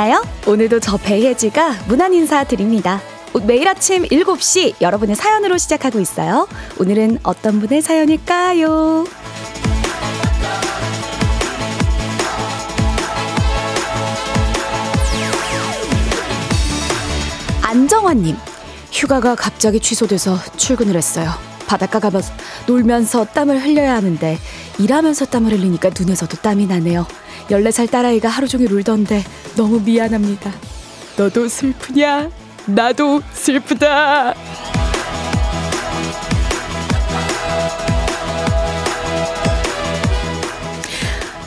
잤나요? 오늘도 저 배혜지가 문안 인사 드립니다. 매일 아침 7시 여러분의 사연으로 시작하고 있어요. 오늘은 어떤 분의 사연일까요? 안정환님, 휴가가 갑자기 취소돼서 출근을 했어요. 바닷가 가서 놀면서 땀을 흘려야 하는데 일하면서 땀을 흘리니까 눈에서도 땀이 나네요. 14살 딸아이가 하루 종일 울던데 너무 미안합니다. 너도 슬프냐? 나도 슬프다.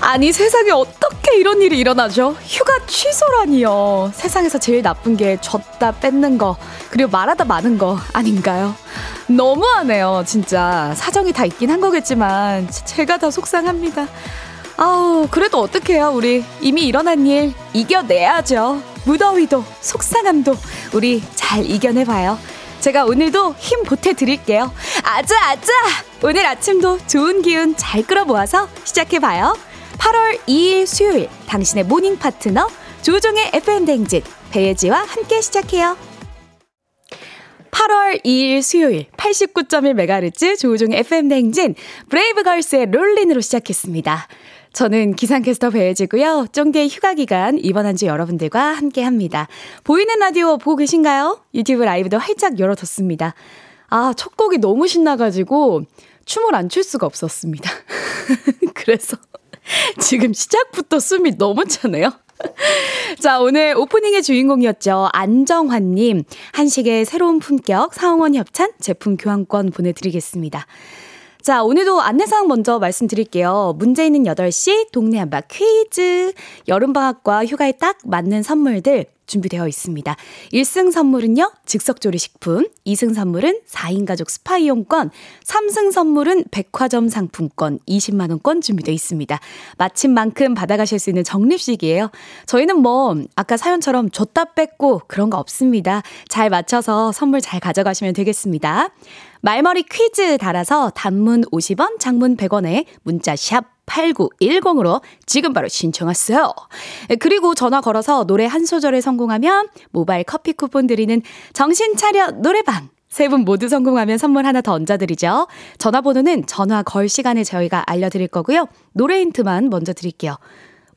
아니 세상에 어떻게 이런 일이 일어나죠? 휴가 취소라니요. 세상에서 제일 나쁜 게 줬다 뺏는 거 그리고 말하다 마는 거 아닌가요? 너무하네요 진짜 사정이 다 있긴 한 거겠지만 제가 다 속상합니다. 아우 그래도 어떡해요 우리 이미 일어난 일 이겨내야죠. 무더위도 속상함도 우리 잘 이겨내봐요. 제가 오늘도 힘 보태드릴게요. 아자 아자 오늘 아침도 좋은 기운 잘 끌어모아서 시작해봐요. 8월 2일 수요일 당신의 morning 파트너 조우종의 FM 댕진 배혜지와 함께 시작해요. 8월 2일 수요일 89.1MHz 조우종의 FM 댕진 브레이브걸스의 롤린으로 시작했습니다. 저는 기상캐스터 배혜지고요. 쫑디의 휴가 기간 이번 한 주 여러분들과 함께 합니다. 보이는 라디오 보고 계신가요? 유튜브 라이브도 활짝 열어뒀습니다. 아, 첫 곡이 너무 신나가지고 춤을 안 출 수가 없었습니다. 그래서 지금 시작부터 숨이 너무 차네요. 자, 오늘 오프닝의 주인공이었죠. 안정환님. 한식의 새로운 품격 사홍원 협찬 제품 교환권 보내드리겠습니다. 자, 오늘도 안내사항 먼저 말씀드릴게요. 문제 있는 8시 동네 한바 퀴즈. 여름방학과 휴가에 딱 맞는 선물들 준비되어 있습니다. 1승 선물은요, 즉석조리식품, 2승 선물은 4인 가족 스파 이용권, 3승 선물은 백화점 상품권 20만원권 준비되어 있습니다. 마침 만큼 받아가실 수 있는 적립식이에요. 저희는 뭐, 아까 사연처럼 줬다 뺏고 그런 거 없습니다. 잘 맞춰서 선물 잘 가져가시면 되겠습니다. 말머리 퀴즈 달아서 단문 50원, 장문 100원에 문자 샵 8910으로 지금 바로 신청하세요. 그리고 전화 걸어서 노래 한 소절에 성공하면 모바일 커피 쿠폰 드리는 정신 차려 노래방. 세 분 모두 성공하면 선물 하나 더 얹어드리죠. 전화번호는 전화 걸 시간에 저희가 알려드릴 거고요. 노래 힌트만 먼저 드릴게요.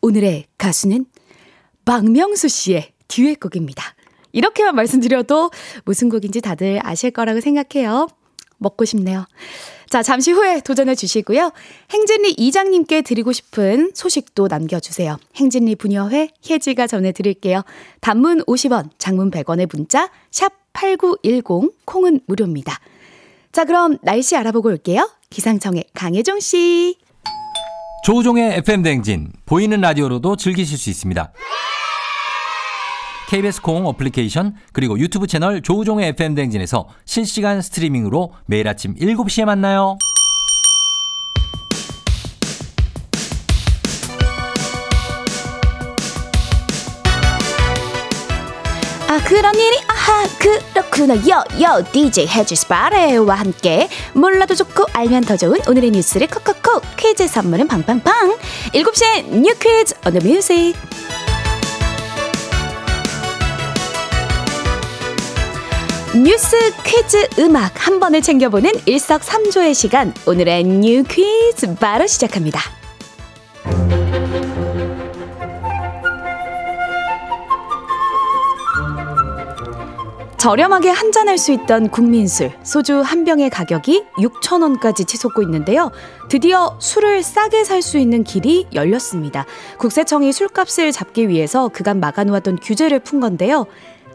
오늘의 가수는 박명수 씨의 듀엣곡입니다. 이렇게만 말씀드려도 무슨 곡인지 다들 아실 거라고 생각해요. 먹고 싶네요. 자, 잠시 후에 도전해 주시고요. 행진리 이장님께 드리고 싶은 소식도 남겨주세요. 행진리 분여회 혜지가 전해드릴게요. 단문 50원, 장문 100원의 문자, 샵 8910, 콩은 무료입니다. 자, 그럼 날씨 알아보고 올게요. 기상청의 강혜정 씨. 조우종의 FM대행진, 보이는 라디오로도 즐기실 수 있습니다. KBS 콩 어플리케이션 그리고 유튜브 채널 조우종의 FM 댕진에서 실시간 스트리밍으로 매일 아침 7시에 만나요. 아 그런 일이? 아하 그렇구나. 여여 DJ 해지스 바레와 함께. 몰라도 좋고 알면 더 좋은 오늘의 뉴스를 콕콕콕 퀴즈 선물은 팡팡팡. 7시에 뉴 퀴즈 the music 뉴스 퀴즈 음악 한 번에 챙겨보는 일석삼조의 시간 오늘의 뉴 퀴즈 바로 시작합니다. 저렴하게 한잔할 수 있던 국민술 소주 한 병의 가격이 6천 원까지 치솟고 있는데요. 드디어 술을 싸게 살 수 있는 길이 열렸습니다. 국세청이 술값을 잡기 위해서 그간 막아놓았던 규제를 푼 건데요.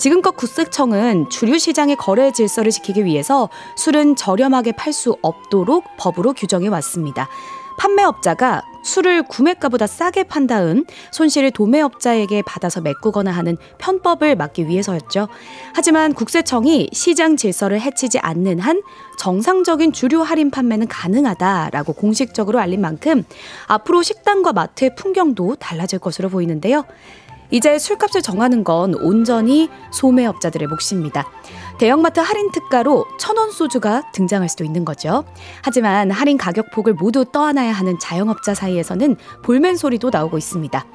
지금껏 국세청은 주류 시장의 거래 질서를 지키기 위해서 술은 저렴하게 팔 수 없도록 법으로 규정해 왔습니다. 판매업자가 술을 구매가보다 싸게 판 다음 손실을 도매업자에게 받아서 메꾸거나 하는 편법을 막기 위해서였죠. 하지만 국세청이 시장 질서를 해치지 않는 한 정상적인 주류 할인 판매는 가능하다라고 공식적으로 알린 만큼 앞으로 식당과 마트의 풍경도 달라질 것으로 보이는데요. 이제 술값을 정하는 건 온전히 소매업자들의 몫입니다. 대형마트 할인 특가로 천원 소주가 등장할 수도 있는 거죠. 하지만 할인 가격 폭을 모두 떠안아야 하는 자영업자 사이에서는 볼멘 소리도 나오고 있습니다.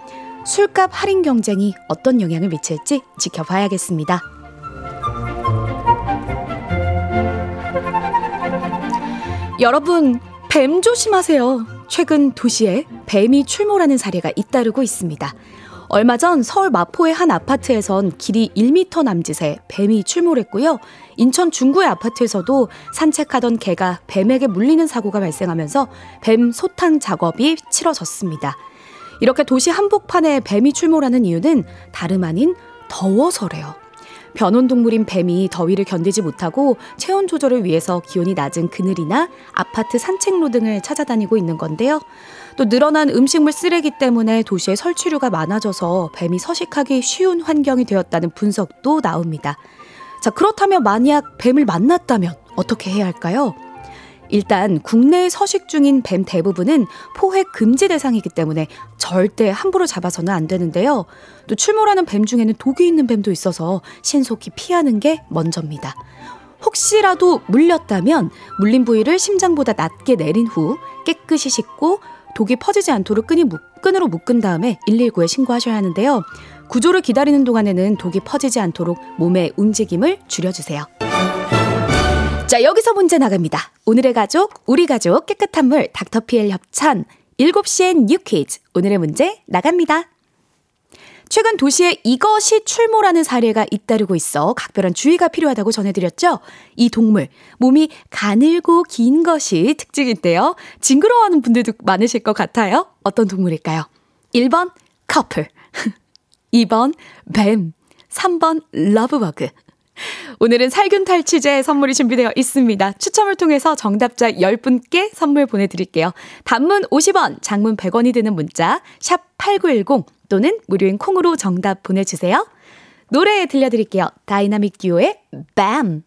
술값 할인 경쟁이 어떤 영향을 미칠지 지켜봐야겠습니다. 여러분, 뱀 조심하세요. 최근 도시에 뱀이 출몰하는 사례가 잇따르고 있습니다. 얼마 전 서울 마포의 한 아파트에선 길이 1m 남짓의 뱀이 출몰했고요. 인천 중구의 아파트에서도 산책하던 개가 뱀에게 물리는 사고가 발생하면서 뱀 소탕 작업이 치러졌습니다. 이렇게 도시 한복판에 뱀이 출몰하는 이유는 다름 아닌 더워서래요. 변온동물인 뱀이 더위를 견디지 못하고 체온 조절을 위해서 기온이 낮은 그늘이나 아파트 산책로 등을 찾아다니고 있는 건데요. 또 늘어난 음식물 쓰레기 때문에 도시에 설치류가 많아져서 뱀이 서식하기 쉬운 환경이 되었다는 분석도 나옵니다. 자, 그렇다면 만약 뱀을 만났다면 어떻게 해야 할까요? 일단 국내에 서식 중인 뱀 대부분은 포획 금지 대상이기 때문에 절대 함부로 잡아서는 안 되는데요. 또 출몰하는 뱀 중에는 독이 있는 뱀도 있어서 신속히 피하는 게 먼저입니다. 혹시라도 물렸다면 물린 부위를 심장보다 낮게 내린 후 깨끗이 씻고 독이 퍼지지 않도록 끈이 묶, 끈으로 묶은 다음에 119에 신고하셔야 하는데요. 구조를 기다리는 동안에는 독이 퍼지지 않도록 몸의 움직임을 줄여주세요. 자, 여기서 문제 나갑니다. 오늘의 가족, 우리 가족, 깨끗한 물, 닥터피엘 협찬, 7시엔 뉴 퀴즈. 오늘의 문제 나갑니다. 최근 도시에 이것이 출몰하는 사례가 잇따르고 있어 각별한 주의가 필요하다고 전해드렸죠? 이 동물, 몸이 가늘고 긴 것이 특징인데요. 징그러워하는 분들도 많으실 것 같아요. 어떤 동물일까요? 1번, 커플. 2번, 뱀. 3번, 러브버그. 오늘은 살균 탈취제 선물이 준비되어 있습니다. 추첨을 통해서 정답자 10분께 선물 보내드릴게요. 단문 50원, 장문 100원이 드는 문자, 샵8910 또는 무료인 콩으로 정답 보내주세요. 노래 들려드릴게요. 다이나믹 듀오의 BAM!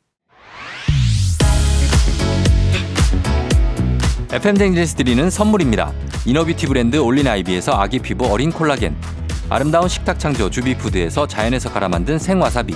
FM 댕진에서 드리는 선물입니다. inner beauty 브랜드 올린 아이비에서 아기 피부 어린 콜라겐 아름다운 식탁 창조 주비푸드에서 자연에서 갈아 만든 생와사비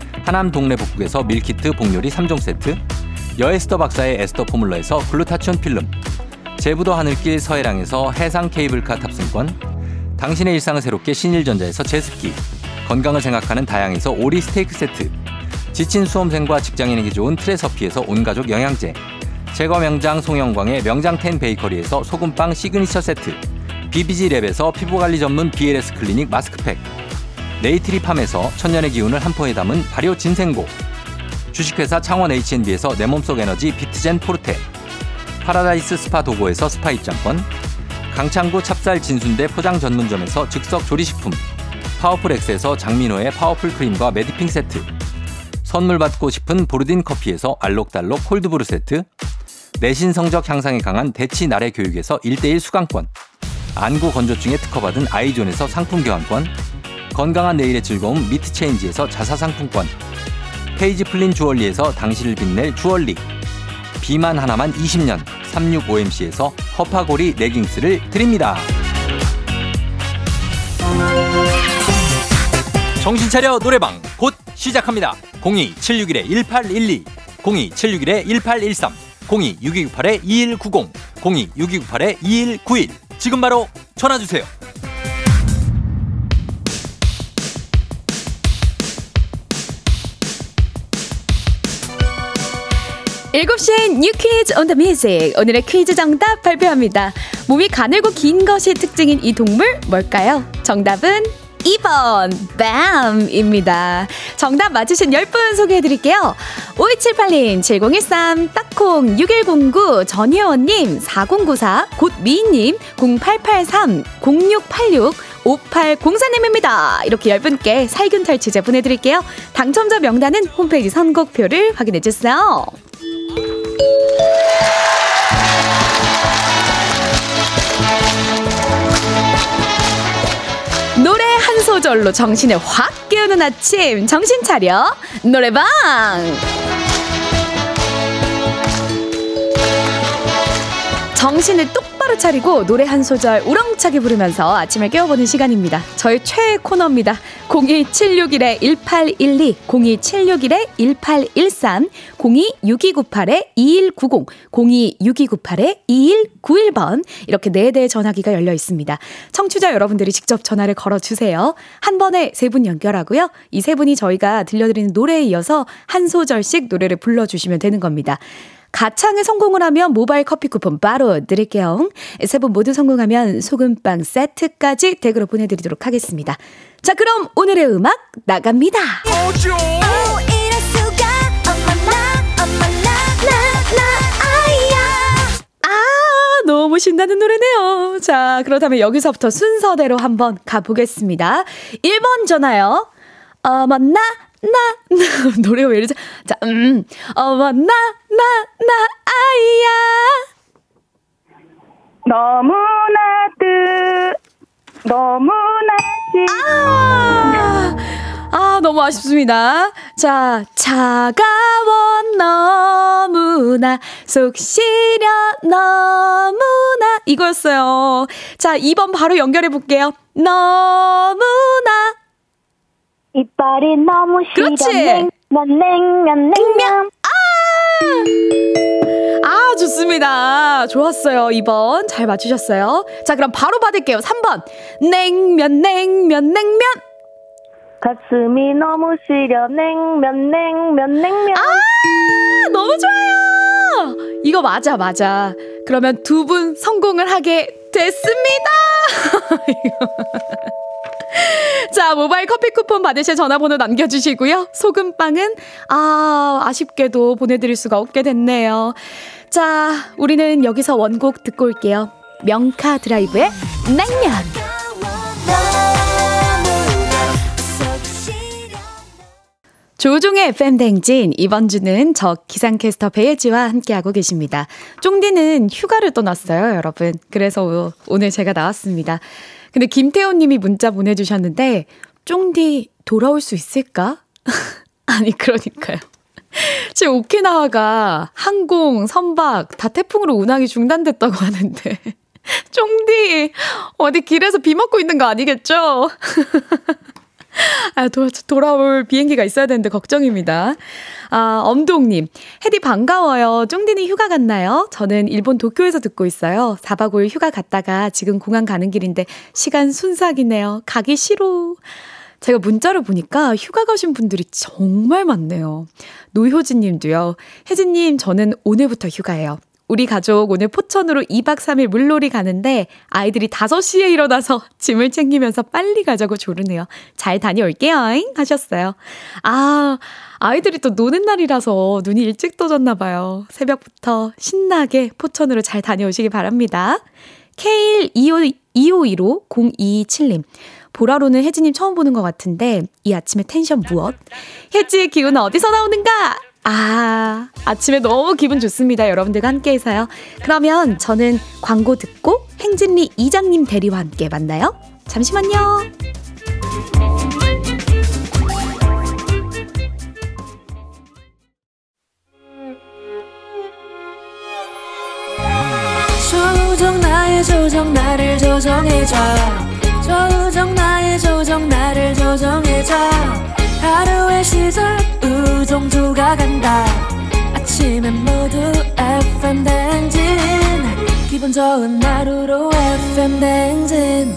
하남 동네 북국에서 밀키트 복요리 3종 세트, 여에스더 박사의 에스더 포뮬러에서 글루타치온 필름, 제부도 하늘길 서해랑에서 해상 케이블카 탑승권, 당신의 일상을 새롭게 신일전자에서 제습기, 건강을 생각하는 다양에서 오리 스테이크 세트, 지친 수험생과 직장인에게 좋은 트레서피에서 온가족 영양제, 제거 명장 송영광의 명장텐 베이커리에서 소금빵 시그니처 세트, BBG랩에서 피부관리 전문 BLS 클리닉 마스크팩, 네이트리팜에서 천년의 기운을 한 포에 담은 발효 진생고, 주식회사 창원 H&B에서 내 몸속 에너지 비트젠 포르테. 파라다이스 스파 도고에서 스파 입장권. 강창구 찹쌀 진순대 포장 전문점에서 즉석 조리식품. 파워풀 엑스에서 장민호의 파워풀 크림과 매디핑 세트. 선물 받고 싶은 보르딘 커피에서 알록달록 콜드브루 세트. 내신 성적 향상에 강한 대치 나래 교육에서 1대1 수강권. 안구 건조증에 특허받은 아이존에서 상품 교환권 건강한 내일의 즐거움 미트체인지에서 자사 상품권 페이지 플린 주얼리에서 당신을 빛낼 주얼리 비만 하나만 20년 365MC에서 허파고리 레깅스를 드립니다. 정신차려 노래방 곧 시작합니다. 02761-1812 02761-1813 026298-2190 026298-2191 지금 바로 전화주세요. 7시엔 You Quiz on the Music. 오늘의 퀴즈 정답 발표합니다. 몸이 가늘고 긴 것이 특징인 이 동물 뭘까요? 정답은 2번 뱀입니다. 정답 맞추신 10분 소개해드릴게요. 5278님, 7013, 딱콩, 6109, 전혜원님, 4094, 곧미님, 0883, 0686, 5804님입니다. 이렇게 10분께 살균 탈취제 보내드릴게요. 당첨자 명단은 홈페이지 선곡표를 확인해주세요. 소절로 정신을 확 깨우는 아침. 정신 차려. 노래방 정신을 똑바로 차리고 노래 한 소절 우렁차게 부르면서 아침을 깨워보는 시간입니다. 저의 최애 코너입니다. 02761-1812, 02761-1813, 026298-2190, 026298-2191번 이렇게 네대 전화기가 열려 있습니다. 청취자 여러분들이 직접 전화를 걸어주세요. 한 번에 세 분 연결하고요. 이 세 분이 저희가 들려드리는 노래에 이어서 한 소절씩 노래를 불러주시면 되는 겁니다. 가창에 성공을 하면 모바일 커피 쿠폰 바로 드릴게요. 세 분 모두 성공하면 소금빵 세트까지 댁으로 보내드리도록 하겠습니다. 자, 그럼 오늘의 음악 나갑니다. 아, 너무 신나는 노래네요. 자, 그렇다면 여기서부터 순서대로 한번 가보겠습니다. 1번 전화요. 어머, 나, 나, 나, 노래가 왜 이러지? 자, 음, 어머, 나, 나, 나, 아이야. 너무나 뜨, 너무나 지. 아, 아, 너무 아쉽습니다. 자, 차가워 너무나, 속 시려 너무나, 이거였어요. 자, 2번 바로 연결해 볼게요. 너무나, 이빨이 너무 시려. 그렇지. 냉면, 냉면, 냉면. 아, 좋습니다. 좋았어요. 2번. 잘 맞추셨어요. 자, 그럼 바로 받을게요. 3번. 냉면, 냉면, 냉면. 가슴이 너무 시려. 냉면, 냉면, 냉면. 아, 너무 좋아요. 이거 맞아, 맞아. 그러면 두 분 성공을 하게 됐습니다. 자, 모바일 커피 쿠폰 받으실 전화번호 남겨주시고요. 소금빵은, 아, 아쉽게도 보내드릴 수가 없게 됐네요. 자, 우리는 여기서 원곡 듣고 올게요. 명카 드라이브의 냉면. 조종의 FM 댕진 이번 주는 저 기상캐스터 배예지와 함께하고 계십니다. 쫑디는 휴가를 떠났어요, 여러분. 그래서 오늘 제가 나왔습니다. 근데 김태호 님이 문자 보내주셨는데, 쫑디 돌아올 수 있을까? 아니, 그러니까요. 지금 오키나와가 항공, 선박 다 태풍으로 운항이 중단됐다고 하는데, 쫑디, 어디 길에서 비 맞고 있는 거 아니겠죠? 아, 도, 돌아올 비행기가 있어야 되는데 걱정입니다. 아, 엄동님. 헤디 반가워요. 쫑디는 휴가 갔나요? 저는 일본 도쿄에서 듣고 있어요. 4박 5일 휴가 갔다가 지금 공항 가는 길인데 시간 순삭이네요. 가기 싫어. 제가 문자를 보니까 휴가 가신 분들이 정말 많네요. 노효진 님도요. 혜진 님, 저는 오늘부터 휴가예요. 우리 가족 오늘 포천으로 2박 3일 물놀이 가는데 아이들이 5시에 일어나서 짐을 챙기면서 빨리 가자고 조르네요. 잘 다녀올게요. 하셨어요. 아, 아이들이 또 노는 날이라서 눈이 일찍 떠졌나 봐요. 새벽부터 신나게 포천으로 잘 다녀오시기 바랍니다. K125250227님. 보라로는 혜지님 처음 보는 것 같은데 이 아침에 텐션 무엇? 혜지의 기운은 어디서 나오는가? 아, 아침에 너무 기분 좋습니다. 여러분들과 함께 해서요. 그러면 저는 광고 듣고 행진리 이장님 대리와 함께 만나요. 잠시만요. 조정 나의 조정 나를 조정해줘 조정 나의 조정 나를 조정해줘 하루의 시절 우정조가 간다 아침엔 모두 FM 댕진 기분 좋은 하루로 FM 댕진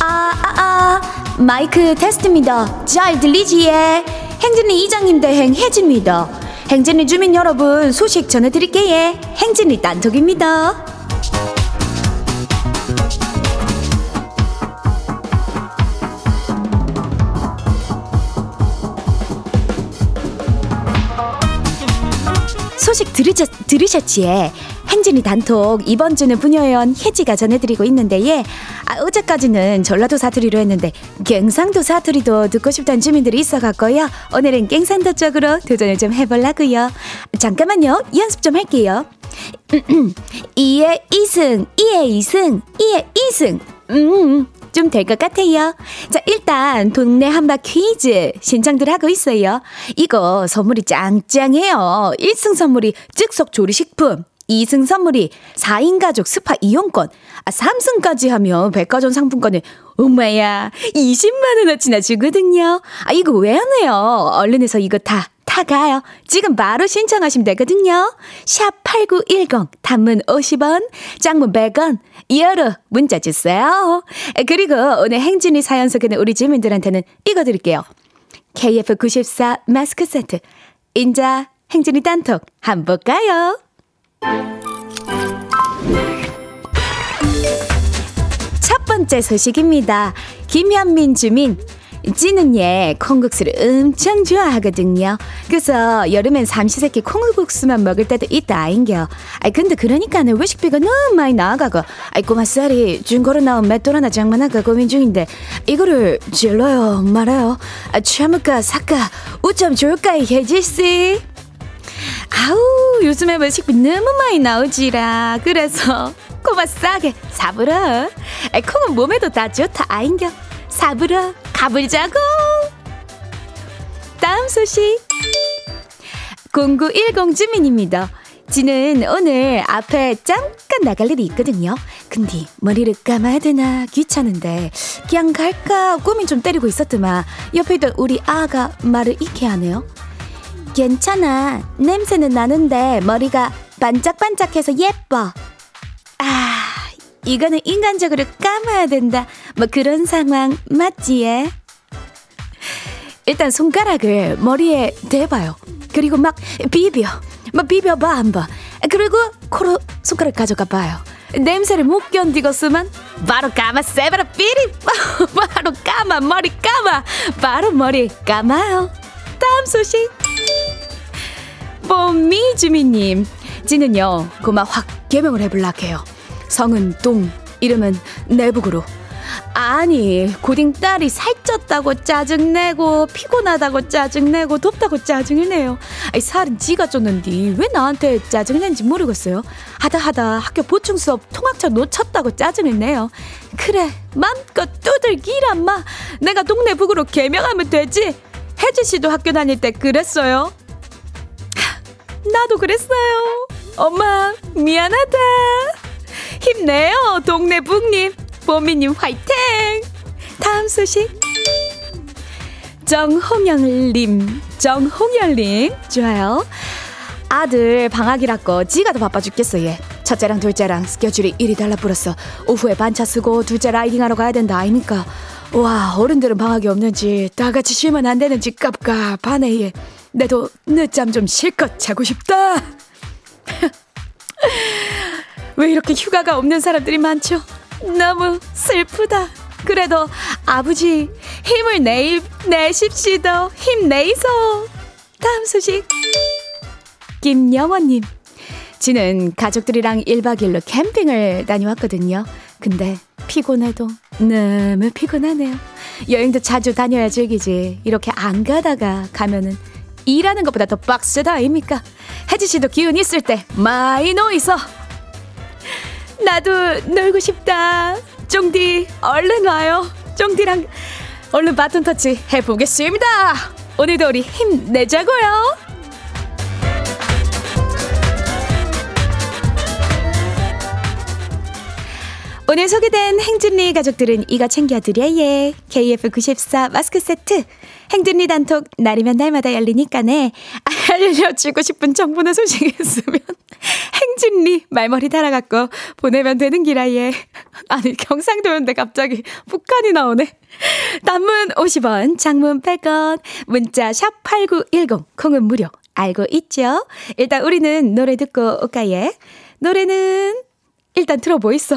아, 아, 아. 마이크 테스트입니다. 잘 들리지예? 행진리 이장님 대행 혜진입니다. 행진리 주민 여러분 소식 전해드릴게요. 행진리 딴톡입니다. 소식 들으셨, 들으셨지에? 행진이 단톡 이번 주는 부녀회원 혜지가 전해드리고 있는데 예. 아, 어제까지는 전라도 사투리로 했는데 경상도 사투리도 듣고 싶다는 주민들이 있어갖고요. 오늘은 갱상도 쪽으로 도전을 좀 해보려고요. 잠깐만요. 연습 좀 할게요. 이에 이승, 이에 이승, 이에 이승. 음, 좀 될 것 같아요. 자, 일단 동네 한바 퀴즈 신청들 하고 있어요. 이거 선물이 짱짱해요. 1승 선물이 즉석 조리식품. 2승 선물이 4인 가족 스파 이용권. 아, 3승까지 하면 백화점 상품권을 엄마야 20만원어치나 주거든요. 아, 이거 왜 안 해요? 얼른 해서 이거 다 타가요. 지금 바로 신청하시면 되거든요. 샵 8910 단문 50원, 장문 100원. 이어로 문자 주세요. 그리고 오늘 행진이 사연 소개는 우리 주민들한테는 이거 드릴게요. KF94 마스크 세트. 인자 행진이 단톡 한번 볼까요? 첫 번째 소식입니다. 김현민 주민. 찌는 얘 콩국수를 엄청 좋아하거든요. 그래서 여름엔 삼시세끼 콩국수만 먹을 때도 있다 아인겨. 아이 근데 그러니까는 외식비가 너무 많이 나가고 아이 꼬마살이 중고로 나온 맷돌 하나 장만할까 고민 중인데 이거를 질러요 말아요. 아, 참을까 살까 우참 좋을까 혜지 씨. 아우 요즘에 외식비 너무 많이 나오지라. 그래서 꼬마 싸게 사부러. 콩은 몸에도 다 좋다 아인겨. 사부러 가불자고. 다음 소식. 0910 주민입니다. 지는 오늘 앞에 잠깐 나갈 일이 있거든요. 근데 머리를 감아야 되나 귀찮은데 그냥 갈까 고민 좀 때리고 있었더만 옆에 있던 우리 아가 말을 잃게 하네요 괜찮아. 냄새는 나는데 머리가 반짝반짝해서 예뻐. 아, 이거는 인간적으로 감아야 된다. 뭐 그런 상황 맞지? 예? 일단 손가락을 머리에 대봐요. 그리고 막 비벼. 막 비벼봐 한번. 그리고 코로 손가락 가져가 봐요. 냄새를 못 견디겠으면 바로 감아 세바라 삐리 바로 감아 머리 감아 바로 머리 감아요. 다음 소식. 뽀미 주민님, 지는요, 그만 확 개명을 해볼락 해요. 성은 동, 이름은 내북으로. 아니, 고딩 딸이 살쪘다고 짜증내고, 피곤하다고 짜증내고, 덥다고 짜증을 내요. 아니, 살은 지가 쪘는데, 왜 나한테 짜증낸지 모르겠어요. 하다 하다 학교 보충 수업 통학차 놓쳤다고 짜증을 내요. 그래, 맘껏 두들기란 마. 내가 동네 북으로 개명하면 되지. 혜지 씨도 학교 다닐 때 그랬어요. 나도 그랬어요. 엄마, 미안하다. 힘내요, 동네 북님. 보미님 화이팅! 다음 소식. 정홍열님, 정홍열님, 좋아요. 아들 방학이라고 지가 더 바빠 죽겠어, 얘. 첫째랑 둘째랑 스케줄이 일이 달라붙었어. 오후에 반차 쓰고 둘째 라이딩하러 가야 된다, 아닙니까? 와, 어른들은 방학이 없는지 다 같이 쉬면 안 되는지 깝깝하네, 얘. 내도 늦잠 좀 실컷 자고 싶다. 왜 이렇게 휴가가 없는 사람들이 많죠? 너무 슬프다. 그래도 아버지 힘을 내, 내십시다. 힘내이소. 다음 소식. 김영원님. 지는 가족들이랑 1박 2일로 캠핑을 다녀왔거든요. 근데 피곤해도 너무 피곤하네요. 여행도 자주 다녀야 즐기지. 이렇게 안 가다가 가면은 일하는 것보다 더 빡세다 아닙니까? 혜지 씨도 기운 있을 때 많이 놓이소. 나도 놀고 싶다. 쫑디 얼른 와요. 쫑디랑 얼른 바톤 터치 해보겠습니다. 오늘도 우리 힘내자고요. 오늘 소개된 행진리 가족들은 이거 챙겨드려예. KF94 마스크 세트. 행진리 단톡 날이면 날마다 열리니까네. 알려주고 싶은 정보나 소식 있으면 행진리 말머리 달아갖고 보내면 되는 기라예. 아니 경상도였는데 갑자기 북한이 나오네. 단문 50원, 장문 100원, 문자 샵 8910, 콩은 무료. 알고 있죠? 일단 우리는 노래 듣고 올까예? 노래는 일단 들어보이소.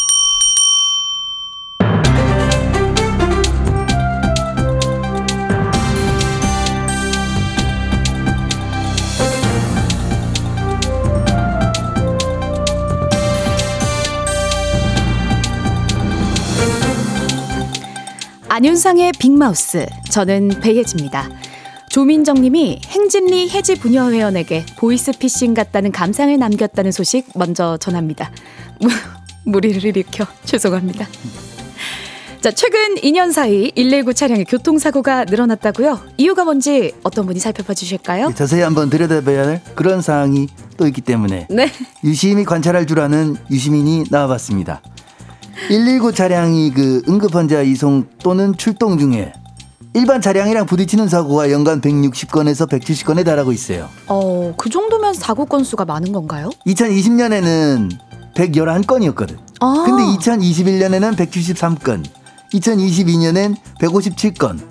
안윤상의 빅마우스. 저는 배혜지입니다. 조민정 님이 행진리 해지 부녀회원에게 보이스피싱 같다는 감상을 남겼다는 소식 먼저 전합니다. 무리를 일으켜 죄송합니다. 자, 최근 2년 사이 119 차량의 교통사고가 늘어났다고요? 이유가 뭔지 어떤 분이 살펴봐 주실까요? 자세히 한번 들여다봐야 할 그런 사항이 또 있기 때문에 네. 유심히 관찰할 줄 아는 유시민이 나와봤습니다. 119 차량이 그 응급환자 이송 또는 출동 중에 일반 차량이랑 부딪히는 사고가 연간 160건에서 170건에 달하고 있어요. 어, 그 정도면 사고 건수가 많은 건가요? 2020년에는 111건이었거든. 아. 근데 2021년에는 173건, 2022년엔 157건.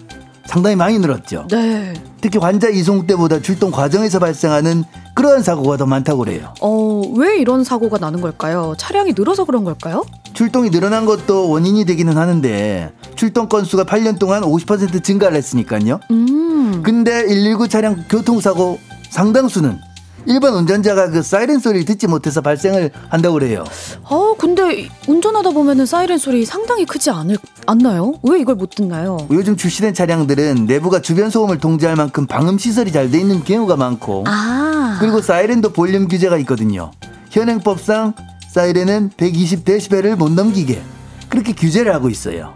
상당히 많이 늘었죠. 네. 특히 환자 이송 때보다 출동 과정에서 발생하는 그러한 사고가 더 많다고 그래요. 어, 왜 이런 사고가 나는 걸까요? 차량이 늘어서 그런 걸까요? 출동이 늘어난 것도 원인이 되기는 하는데 출동 건수가 8년 동안 50% 증가를 했으니까요. 음. 근데 119 차량 교통사고 상당수는 일반 운전자가 그 사이렌 소리를 듣지 못해서 발생을 한다고 그래요. 어, 근데 운전하다 보면은 사이렌 소리 상당히 크지 않을, 않나요? 왜 이걸 못 듣나요? 요즘 출시된 차량들은 내부가 주변 소음을 통제할 만큼 방음 시설이 잘 돼 있는 경우가 많고 아. 그리고 사이렌도 볼륨 규제가 있거든요. 현행법상 사이렌은 120데시벨을 못 넘기게 그렇게 규제를 하고 있어요.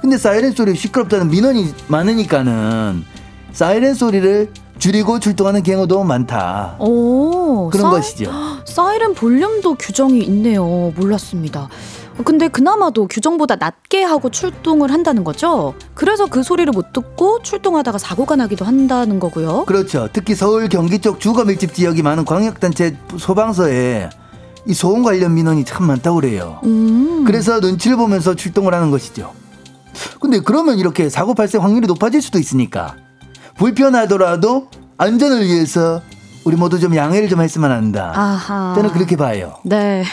근데 사이렌 소리 시끄럽다는 민원이 많으니까는 사이렌 소리를 줄이고 출동하는 경우도 많다. 오, 그런 사- 것이죠. 사이렌 볼륨도 규정이 있네요. 몰랐습니다. 근데 그나마도 규정보다 낮게 하고 출동을 한다는 거죠? 그래서 그 소리를 못 듣고 출동하다가 사고가 나기도 한다는 거고요. 그렇죠. 특히 서울 경기 쪽 주거 밀집 지역이 많은 광역단체 소방서에 이 소음 관련 민원이 참 많다고 그래요. 음. 그래서 눈치를 보면서 출동을 하는 것이죠. 근데 그러면 이렇게 사고 발생 확률이 높아질 수도 있으니까 불편하더라도 안전을 위해서 우리 모두 좀 양해를 좀 했으면 한다. 아하. 저는 그렇게 봐요. 네.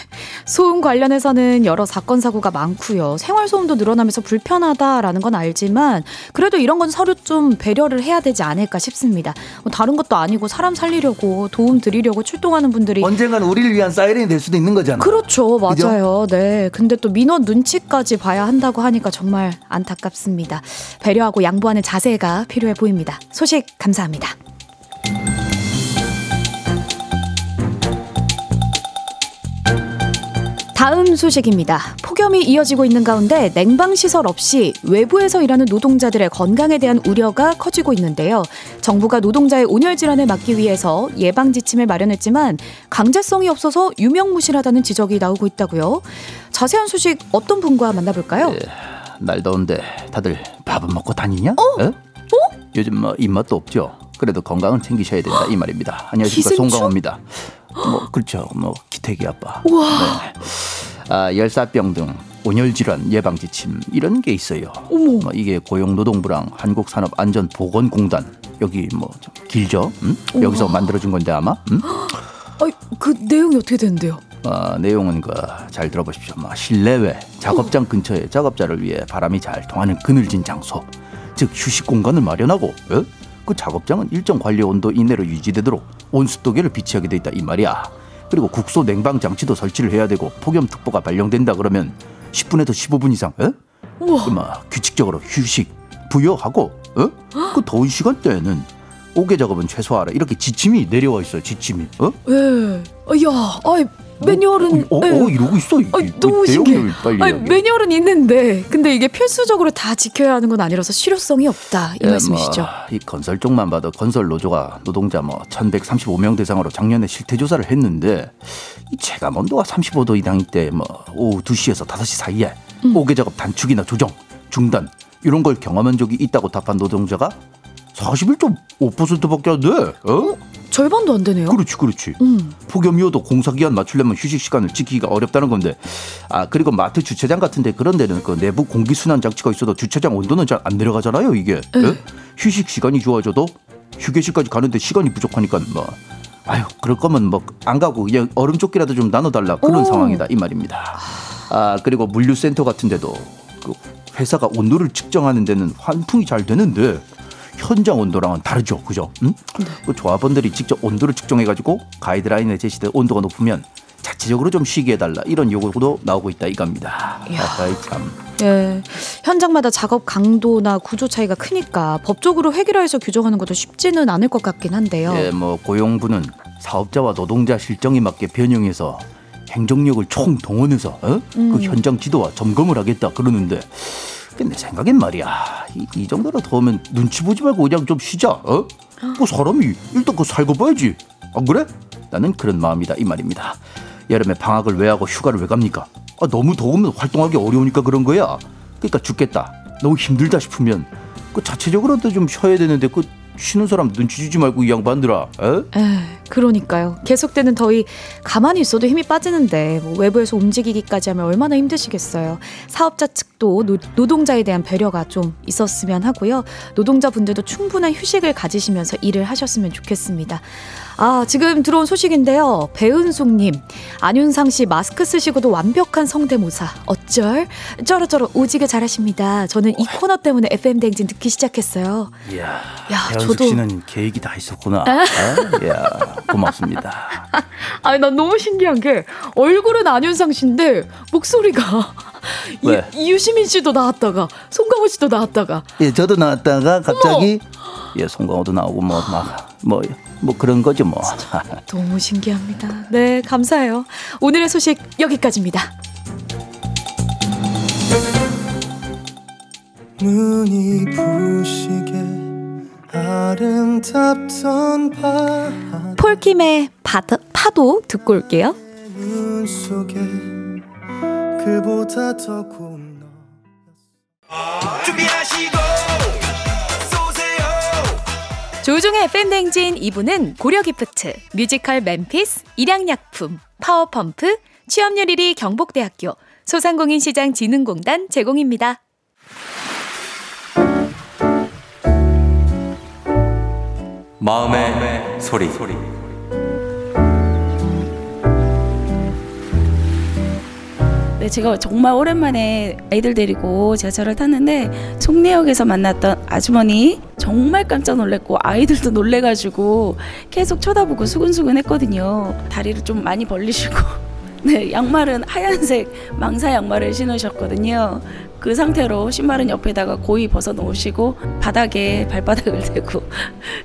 소음 관련해서는 여러 사건 사고가 많고요. 생활 소음도 늘어나면서 불편하다라는 건 알지만 그래도 이런 건 서로 좀 배려를 해야 되지 않을까 싶습니다. 뭐 다른 것도 아니고 사람 살리려고 도움 드리려고 출동하는 분들이 언젠간 우리를 위한 사이렌이 될 수도 있는 거잖아. 그렇죠. 그죠? 맞아요. 네. 근데 또 민원 눈치까지 봐야 한다고 하니까 정말 안타깝습니다. 배려하고 양보하는 자세가 필요해 보입니다. 소식 감사합니다. 다음 소식입니다. 폭염이 이어지고 있는 가운데 냉방 시설 없이 외부에서 일하는 노동자들의 건강에 대한 우려가 커지고 있는데요. 정부가 노동자의 온열 질환을 막기 위해서 예방 지침을 마련했지만 강제성이 없어서 유명무실하다는 지적이 나오고 있다고요. 자세한 소식 어떤 분과 만나볼까요? 예. 날 더운데 다들 밥은 먹고 다니냐? 어? 요즘 뭐 입맛도 없죠. 그래도 건강은 챙기셔야 된다 이 말입니다. 안녕하십니까 기생충? 송강호입니다. 뭐 그렇죠. 뭐 기태기 아빠. 네. 아 열사병 등 온열 질환 예방 지침 이런 게 있어요. 어머. 뭐 이게 고용노동부랑 한국산업안전보건공단 여기 뭐 좀 길죠? 음? 여기서 만들어준 건데 아마. 음? 아이, 그 내용이 어떻게 되는데요? 아, 내용은 그 잘 들어보십시오. 뭐 실내외 작업장 근처에 작업자를 위해 바람이 잘 통하는 그늘진 장소, 즉 휴식 공간을 마련하고 에? 그 작업장은 일정 관리 온도 이내로 유지되도록 온습도계를 비치하게 돼 있다 이 말이야. 그리고 국소 냉방 장치도 설치를 해야 되고 폭염특보가 발령된다 그러면 10분에서 15분 이상 에? 우와. 막 규칙적으로 휴식 부여하고 어? 그 더운 시간대에는 오개 작업은 최소화하라 이렇게 지침이 내려와 있어요 지침이 어? 예. 아, 야, 아이, 매뉴얼은. 어, 어, 예. 어, 이러고 있어 이- 아이, 이- 너무 신기해. 빨리 아니. 매뉴얼은 있는데, 근데 이게 필수적으로 다 지켜야 하는 건 아니라서 실효성이 없다. 이 예, 말씀이시죠? 뭐, 이 건설 쪽만 봐도 건설 노조가 노동자 뭐 1,135명 대상으로 작년에 실태 조사를 했는데 이 체감 온도가 35도 이상일 때뭐 오후 2시에서 5시 사이에 음. 오개 작업 단축이나 조정, 중단 이런 걸 경험한 적이 있다고 답한 노동자가 41.5%밖에 안 돼. 어? 절반도 안 되네요. 그렇지, 그렇지. 음. 폭염이어도 공사 기한 맞추려면 휴식 시간을 지키기가 어렵다는 건데. 아 그리고 마트 주차장 같은데 그런 데는 그 내부 공기 순환 장치가 있어도 주차장 온도는 잘 안 내려가잖아요. 이게 예? 휴식 시간이 좋아져도 휴게실까지 가는데 시간이 부족하니까 뭐. 아유 그럴 거면 뭐 안 가고 그냥 얼음 조끼라도 좀 나눠달라 그런 오. 상황이다 이 말입니다. 아 그리고 물류센터 같은데도 그 회사가 온도를 측정하는 데는 환풍이 잘 되는데 현장 온도랑은 다르죠, 그죠? 응? 그 조합원들이 직접 온도를 측정해가지고 가이드라인에 제시된 온도가 높으면 자체적으로 좀 쉬게 해달라 이런 요구도 나오고 있다 이겁니다. 아이 참. 예. 현장마다 작업 강도나 구조 차이가 크니까 법적으로 획일화해서 규정하는 것도 쉽지는 않을 것 같긴 한데요. 예, 뭐 고용부는 사업자와 노동자 실정에 맞게 변형해서 행정력을 총 동원해서 어? 그 현장 지도와 점검을 하겠다 그러는데 근데 생각엔 말이야 이, 이 정도로 더우면 눈치 보지 말고 그냥 좀 쉬자 어? 그 사람이 일단 그 살고 봐야지 안 그래? 나는 그런 마음이다 이 말입니다 여름에 방학을 왜 하고 휴가를 왜 갑니까? 아, 너무 더우면 활동하기 어려우니까 그런 거야 그러니까 죽겠다 너무 힘들다 싶으면 그 자체적으로도 좀 쉬어야 되는데 그 쉬는 사람 눈치 주지 말고 이 양반들아 에? 에, 그러니까요. 계속되는 더위 가만히 있어도 힘이 빠지는데 뭐 외부에서 움직이기까지 하면 얼마나 힘드시겠어요. 사업자 측도 노, 노동자에 대한 배려가 좀 있었으면 하고요. 노동자분들도 충분한 휴식을 가지시면서 일을 하셨으면 좋겠습니다. 아, 지금 들어온 소식인데요. 배은숙님, 안윤상 씨 마스크 쓰시고도 완벽한 성대모사. 어쩔? 쩌러쩌러 오지게 잘하십니다. 저는 이 코너 때문에 FM 댕진 듣기 시작했어요. 이야, 야, 배현숙 저도- 씨는 계획이 다 있었구나. 아? 야, 고맙습니다. 아니 난 너무 신기한 게 얼굴은 안윤상 씨인데 목소리가 왜? 이, 유시민 씨도 나왔다가 송강호 씨도 나왔다가 예, 저도 나왔다가 갑자기 예, 송강호도 나오고 뭐막뭐 뭐 그런 거죠 뭐. 너무 신기합니다. 네 감사해요. 오늘의 소식 여기까지입니다. 눈이 부시게 아름답던 밤 폴킴의 파도, 파도 듣고 올게요. 눈 속에 그보다 더 고운 너 조우종의 FM 대행진 2부는 고려기프트, 뮤지컬 멤피스, 일양약품, 파워펌프, 취업률 1위 경복대학교, 소상공인시장진흥공단 제공입니다. 마음의 소리. 네, 제가 정말 오랜만에 아이들 데리고 지하철을 탔는데 송내역에서 만났던 아주머니 정말 깜짝 놀랐고 아이들도 놀래가지고 계속 쳐다보고 수근수근 했거든요. 다리를 좀 많이 벌리시고 네, 양말은 하얀색 망사 양말을 신으셨거든요. 그 상태로 신발은 옆에다가 고이 벗어 놓으시고 바닥에 발바닥을 대고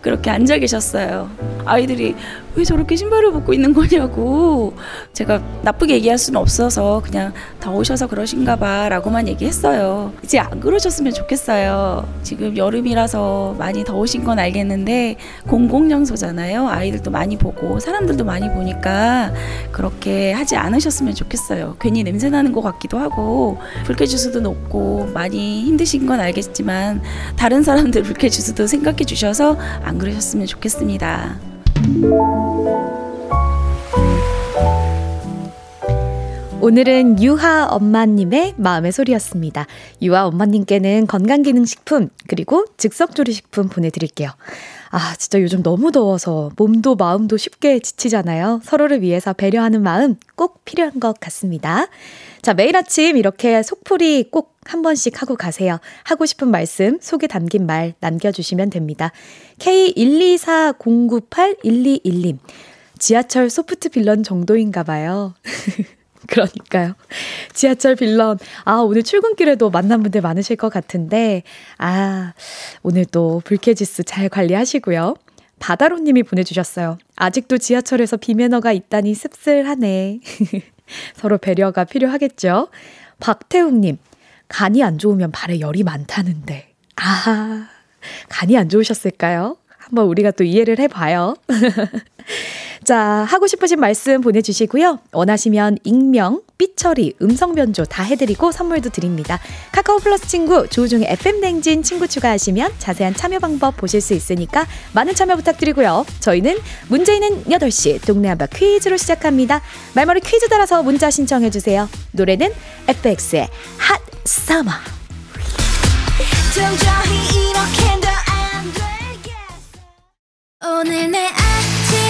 그렇게 앉아 계셨어요. 아이들이 왜 저렇게 신발을 벗고 있는 거냐고 제가 나쁘게 얘기할 수는 없어서 그냥 더우셔서 그러신가 봐라고만 얘기했어요. 이제 안 그러셨으면 좋겠어요. 지금 여름이라서 많이 더우신 건 알겠는데 공공장소잖아요. 아이들도 많이 보고 사람들도 많이 보니까 그렇게 하지 않으셨으면 좋겠어요. 괜히 냄새 나는 것 같기도 하고 불쾌지수도 높고 많이 힘드신 건 알겠지만 다른 사람들 불쾌지수도 생각해 주셔서 안 그러셨으면 좋겠습니다. 오늘은 유하 엄마님의 마음의 소리였습니다. 유하 엄마님께는 건강기능식품 그리고 즉석조리식품 보내드릴게요. 아 진짜 요즘 너무 더워서 몸도 마음도 쉽게 지치잖아요. 서로를 위해서 배려하는 마음 꼭 필요한 것 같습니다. 자 매일 아침 이렇게 속풀이 꼭 한 번씩 하고 가세요. 하고 싶은 말씀 속에 담긴 말 남겨주시면 됩니다. K124098121님 지하철 소프트 빌런 정도인가 봐요. 그러니까요. 지하철 빌런. 아, 오늘 출근길에도 만난 분들 많으실 것 같은데, 아, 오늘 또 불쾌지수 잘 관리하시고요. 바다로님이 보내주셨어요. 아직도 지하철에서 비매너가 있다니 씁쓸하네. 서로 배려가 필요하겠죠. 박태웅님, 간이 안 좋으면 발에 열이 많다는데. 아, 간이 안 좋으셨을까요? 한번 우리가 또 이해를 해봐요. 자, 하고 싶으신 말씀 보내주시고요. 원하시면 익명, 삐처리, 음성 변조 다 해드리고 선물도 드립니다. 카카오 플러스 친구, 조우종의 FM냉진 친구 추가하시면 자세한 참여 방법 보실 수 있으니까 많은 참여 부탁드리고요. 저희는 문제있는 8시 동네 한바 퀴즈로 시작합니다. 말머리 퀴즈 따라서 문자 신청해주세요. 노래는 FX의 핫 되겠어 오늘 내 아침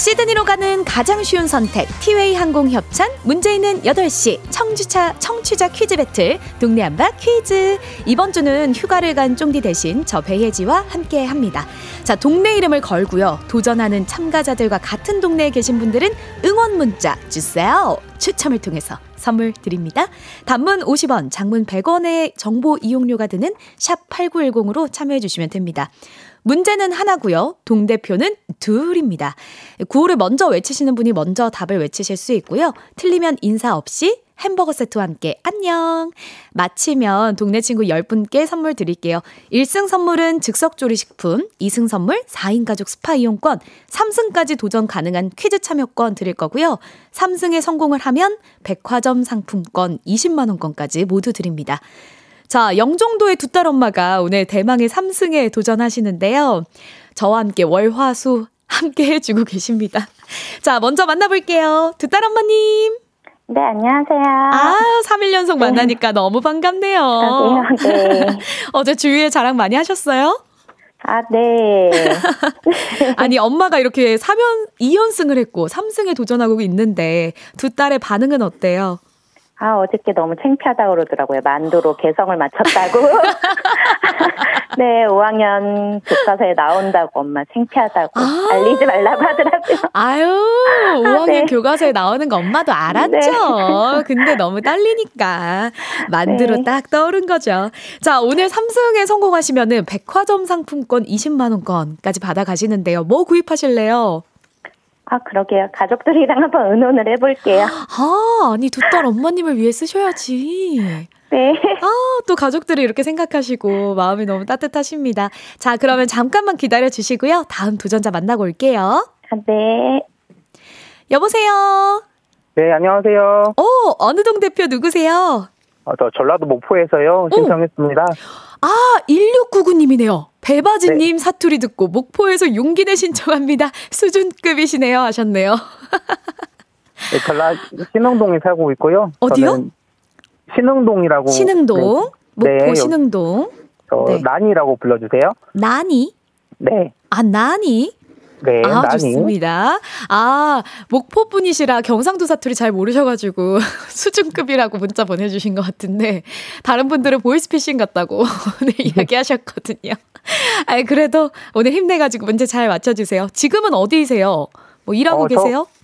시드니로 가는 가장 쉬운 선택 티웨이 항공 협찬 문제 있는 8시 청주차 청취자 퀴즈 배틀 동네 한바 퀴즈 이번 주는 휴가를 간 쫑디 대신 저 배혜지와 함께 합니다. 자 동네 이름을 걸고요 도전하는 참가자들과 같은 동네에 계신 분들은 응원 문자 주세요 추첨을 통해서 선물 드립니다. 단문 50원, 장문 100원의 정보 이용료가 드는 샵 8910으로 참여해 주시면 됩니다. 문제는 하나고요. 동대표는 둘입니다. 구호를 먼저 외치시는 분이 먼저 답을 외치실 수 있고요. 틀리면 인사 없이 햄버거 세트와 함께 안녕. 마치면 동네 친구 10분께 선물 드릴게요. 1승 선물은 즉석조리식품, 2승 선물 4인 가족 스파 이용권, 3승까지 도전 가능한 퀴즈 참여권 드릴 거고요. 3승에 성공을 하면 백화점 상품권 20만 원권까지 모두 드립니다. 자, 영종도의 두 딸 엄마가 오늘 대망의 3승에 도전하시는데요. 저와 함께 월화수 함께 해주고 계십니다. 자, 먼저 만나볼게요. 두 딸 엄마님. 네, 안녕하세요. 아유, 3일 연속 만나니까 너무 반갑네요. 아, 네. 어제 주위에 자랑 많이 하셨어요? 아, 네. 아니, 엄마가 이렇게 3연, 2연승을 했고 3승에 도전하고 있는데 두 딸의 반응은 어때요? 아, 어저께 너무 창피하다고 그러더라고요. 만두로 개성을 맞췄다고. 네, 5학년 교과서에 나온다고 엄마 창피하다고 아. 알리지 말라고 하더라고요. 아유, 5학년 네. 교과서에 나오는 거 엄마도 알았죠. 근데 너무 떨리니까 만두로 네. 딱 떠오른 거죠. 자, 오늘 3승에 성공하시면은 백화점 상품권 20만 원권까지 받아 가시는데요. 뭐 구입하실래요? 아, 그러게요. 가족들이랑 한번 의논을 해볼게요. 아, 아니 두 딸 엄마님을 위해 쓰셔야지. 네. 아, 또 가족들이 이렇게 생각하시고 마음이 너무 따뜻하십니다. 자, 그러면 잠깐만 기다려 주시고요. 다음 도전자 만나고 올게요. 아, 네. 여보세요. 네, 안녕하세요. 오, 어느 동 대표 누구세요? 어, 저 전라도 목포에서요 신청했습니다. 아, 1699님이네요. 배바지님 사투리 듣고 목포에서 용기 내 신청합니다. 수준급이시네요. 하셨네요. 네, 전라 신흥동에 살고 있고요. 어디요? 신흥동이라고. 신흥동. 네, 목포 네, 신흥동. 저 네. 난이라고 불러주세요. 나니? 네, 아, 나니? 네, 아, 난이. 좋습니다. 아, 목포 분이시라 경상도 사투리 잘 모르셔가지고 수준급이라고 문자 보내주신 것 같은데, 다른 분들은 보이스피싱 같다고 오늘 이야기 하셨거든요. 아 그래도 오늘 힘내가지고 문제 잘 맞춰주세요. 지금은 어디세요? 뭐 일하고 어, 저- 계세요? 저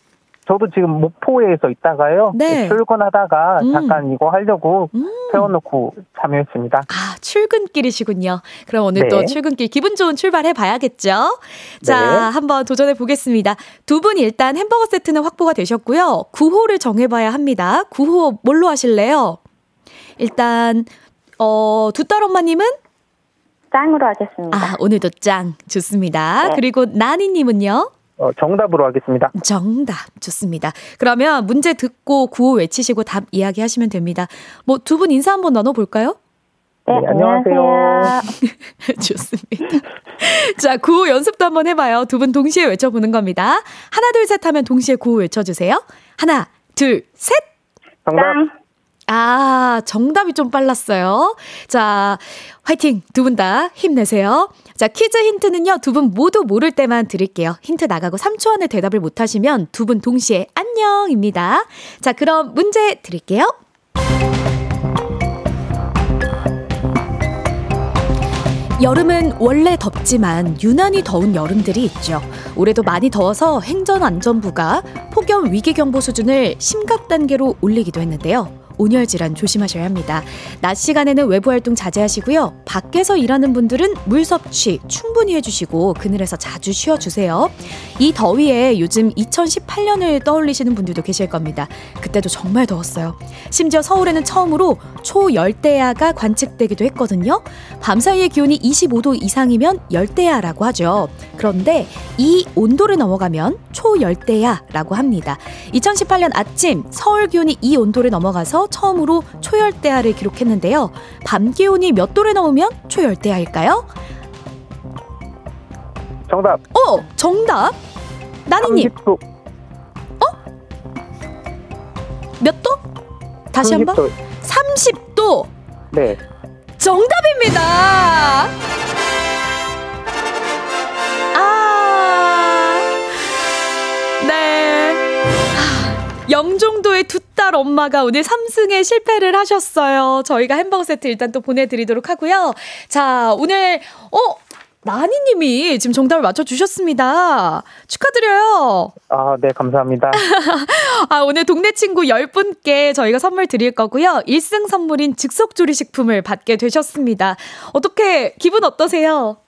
도 지금 목포에서 있다가요. 네. 출근하다가 음. 잠깐 이거 하려고 음. 세워놓고 참여했습니다. 아, 출근길이시군요. 그럼 오늘 네. 또 출근길 기분 좋은 출발해 봐야겠죠? 자, 네. 한번 도전해 보겠습니다. 두 분 일단 햄버거 세트는 확보가 되셨고요. 구호를 정해봐야 합니다. 구호 뭘로 하실래요? 일단, 어, 두 딸 엄마님은? 짱으로 하겠습니다. 아, 오늘도 짱. 좋습니다. 네. 그리고 나니님은요? 어, 정답으로 하겠습니다. 정답. 좋습니다. 그러면 문제 듣고 구호 외치시고 답 이야기 하시면 됩니다. 뭐 두 분 인사 한번 나눠볼까요? 네, 안녕하세요. 좋습니다. 자, 구호 연습도 한번 해봐요. 두 분 동시에 외쳐보는 겁니다. 하나, 둘, 셋 하면 동시에 구호 외쳐주세요. 하나, 둘, 셋! 정답. 아, 정답이 좀 빨랐어요. 자, 화이팅! 두 분 다 힘내세요. 자, 퀴즈 힌트는요, 두 분 모두 모를 때만 드릴게요. 힌트 나가고 3초 안에 대답을 못하시면 두 분 동시에 안녕입니다. 자, 그럼 문제 드릴게요. 여름은 원래 덥지만 유난히 더운 여름들이 있죠. 올해도 많이 더워서 행정안전부가 폭염 위기경보 수준을 심각 단계로 올리기도 했는데요. 온열 질환 조심하셔야 합니다. 낮 시간에는 외부 활동 자제하시고요. 밖에서 일하는 분들은 물 섭취 충분히 해주시고 그늘에서 자주 쉬어주세요. 이 더위에 요즘 2018년을 떠올리시는 분들도 계실 겁니다. 그때도 정말 더웠어요. 심지어 서울에는 처음으로 초열대야가 관측되기도 했거든요. 밤사이의 기온이 25도 이상이면 열대야라고 하죠. 그런데 이 온도를 넘어가면 초열대야라고 합니다. 2018년 아침 서울 기온이 이 온도를 넘어가서 처음으로 초열대야를 기록했는데요. 밤 기온이 몇 도를 넘으면 초열대야일까요? 정답. 어, 정답. 나니님 30도. 몇 도? 다시 한 번. 30도. 30도. 네. 정답입니다. 아, 네. 하, 영종도의 두 딸 엄마가 오늘 3승에 실패를 하셨어요. 저희가 햄버거 세트 일단 또 보내드리도록 하고요. 자, 오늘, 어? 나니님이 지금 정답을 맞춰주셨습니다. 축하드려요. 아, 네, 감사합니다. 아, 오늘 동네 친구 10분께 저희가 선물 드릴 거고요. 1승 선물인 즉석조리식품을 받게 되셨습니다. 어떻게, 기분 어떠세요?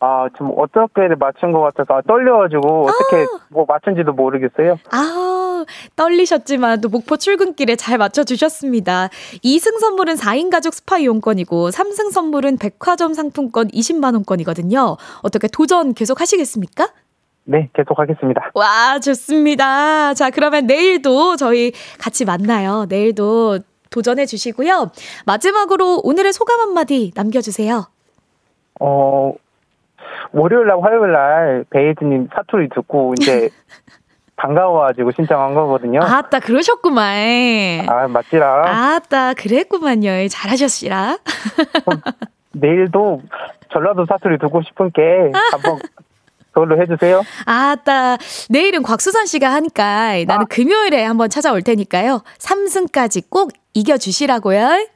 아, 지금 어떻게 맞춘 것 같아서 아, 떨려가지고 어떻게 뭐 맞춘지도 모르겠어요. 아, 떨리셨지만 또 목포 출근길에 잘 맞춰주셨습니다. 2승 선물은 4인 가족 스파 이용권이고 3승 선물은 백화점 상품권 20만원권이거든요. 어떻게 도전 계속 하시겠습니까? 네, 계속 하겠습니다. 와, 좋습니다. 자, 그러면 내일도 저희 같이 만나요. 내일도 도전해 주시고요. 마지막으로 오늘의 소감 한마디 남겨주세요. 어, 월요일 날 화요일 날 베이즈님 사투리 듣고 이제 반가워가지고 신청한 거거든요. 아따, 그러셨구만. 아, 맞지라. 아따, 그랬구만요. 잘하셨시라. 내일도 전라도 사투리 듣고 싶은 게 한번 그걸로 해주세요. 아따, 내일은 곽수산 씨가 하니까 나는 금요일에 한번 찾아올 테니까요. 3승까지 꼭 이겨주시라고요.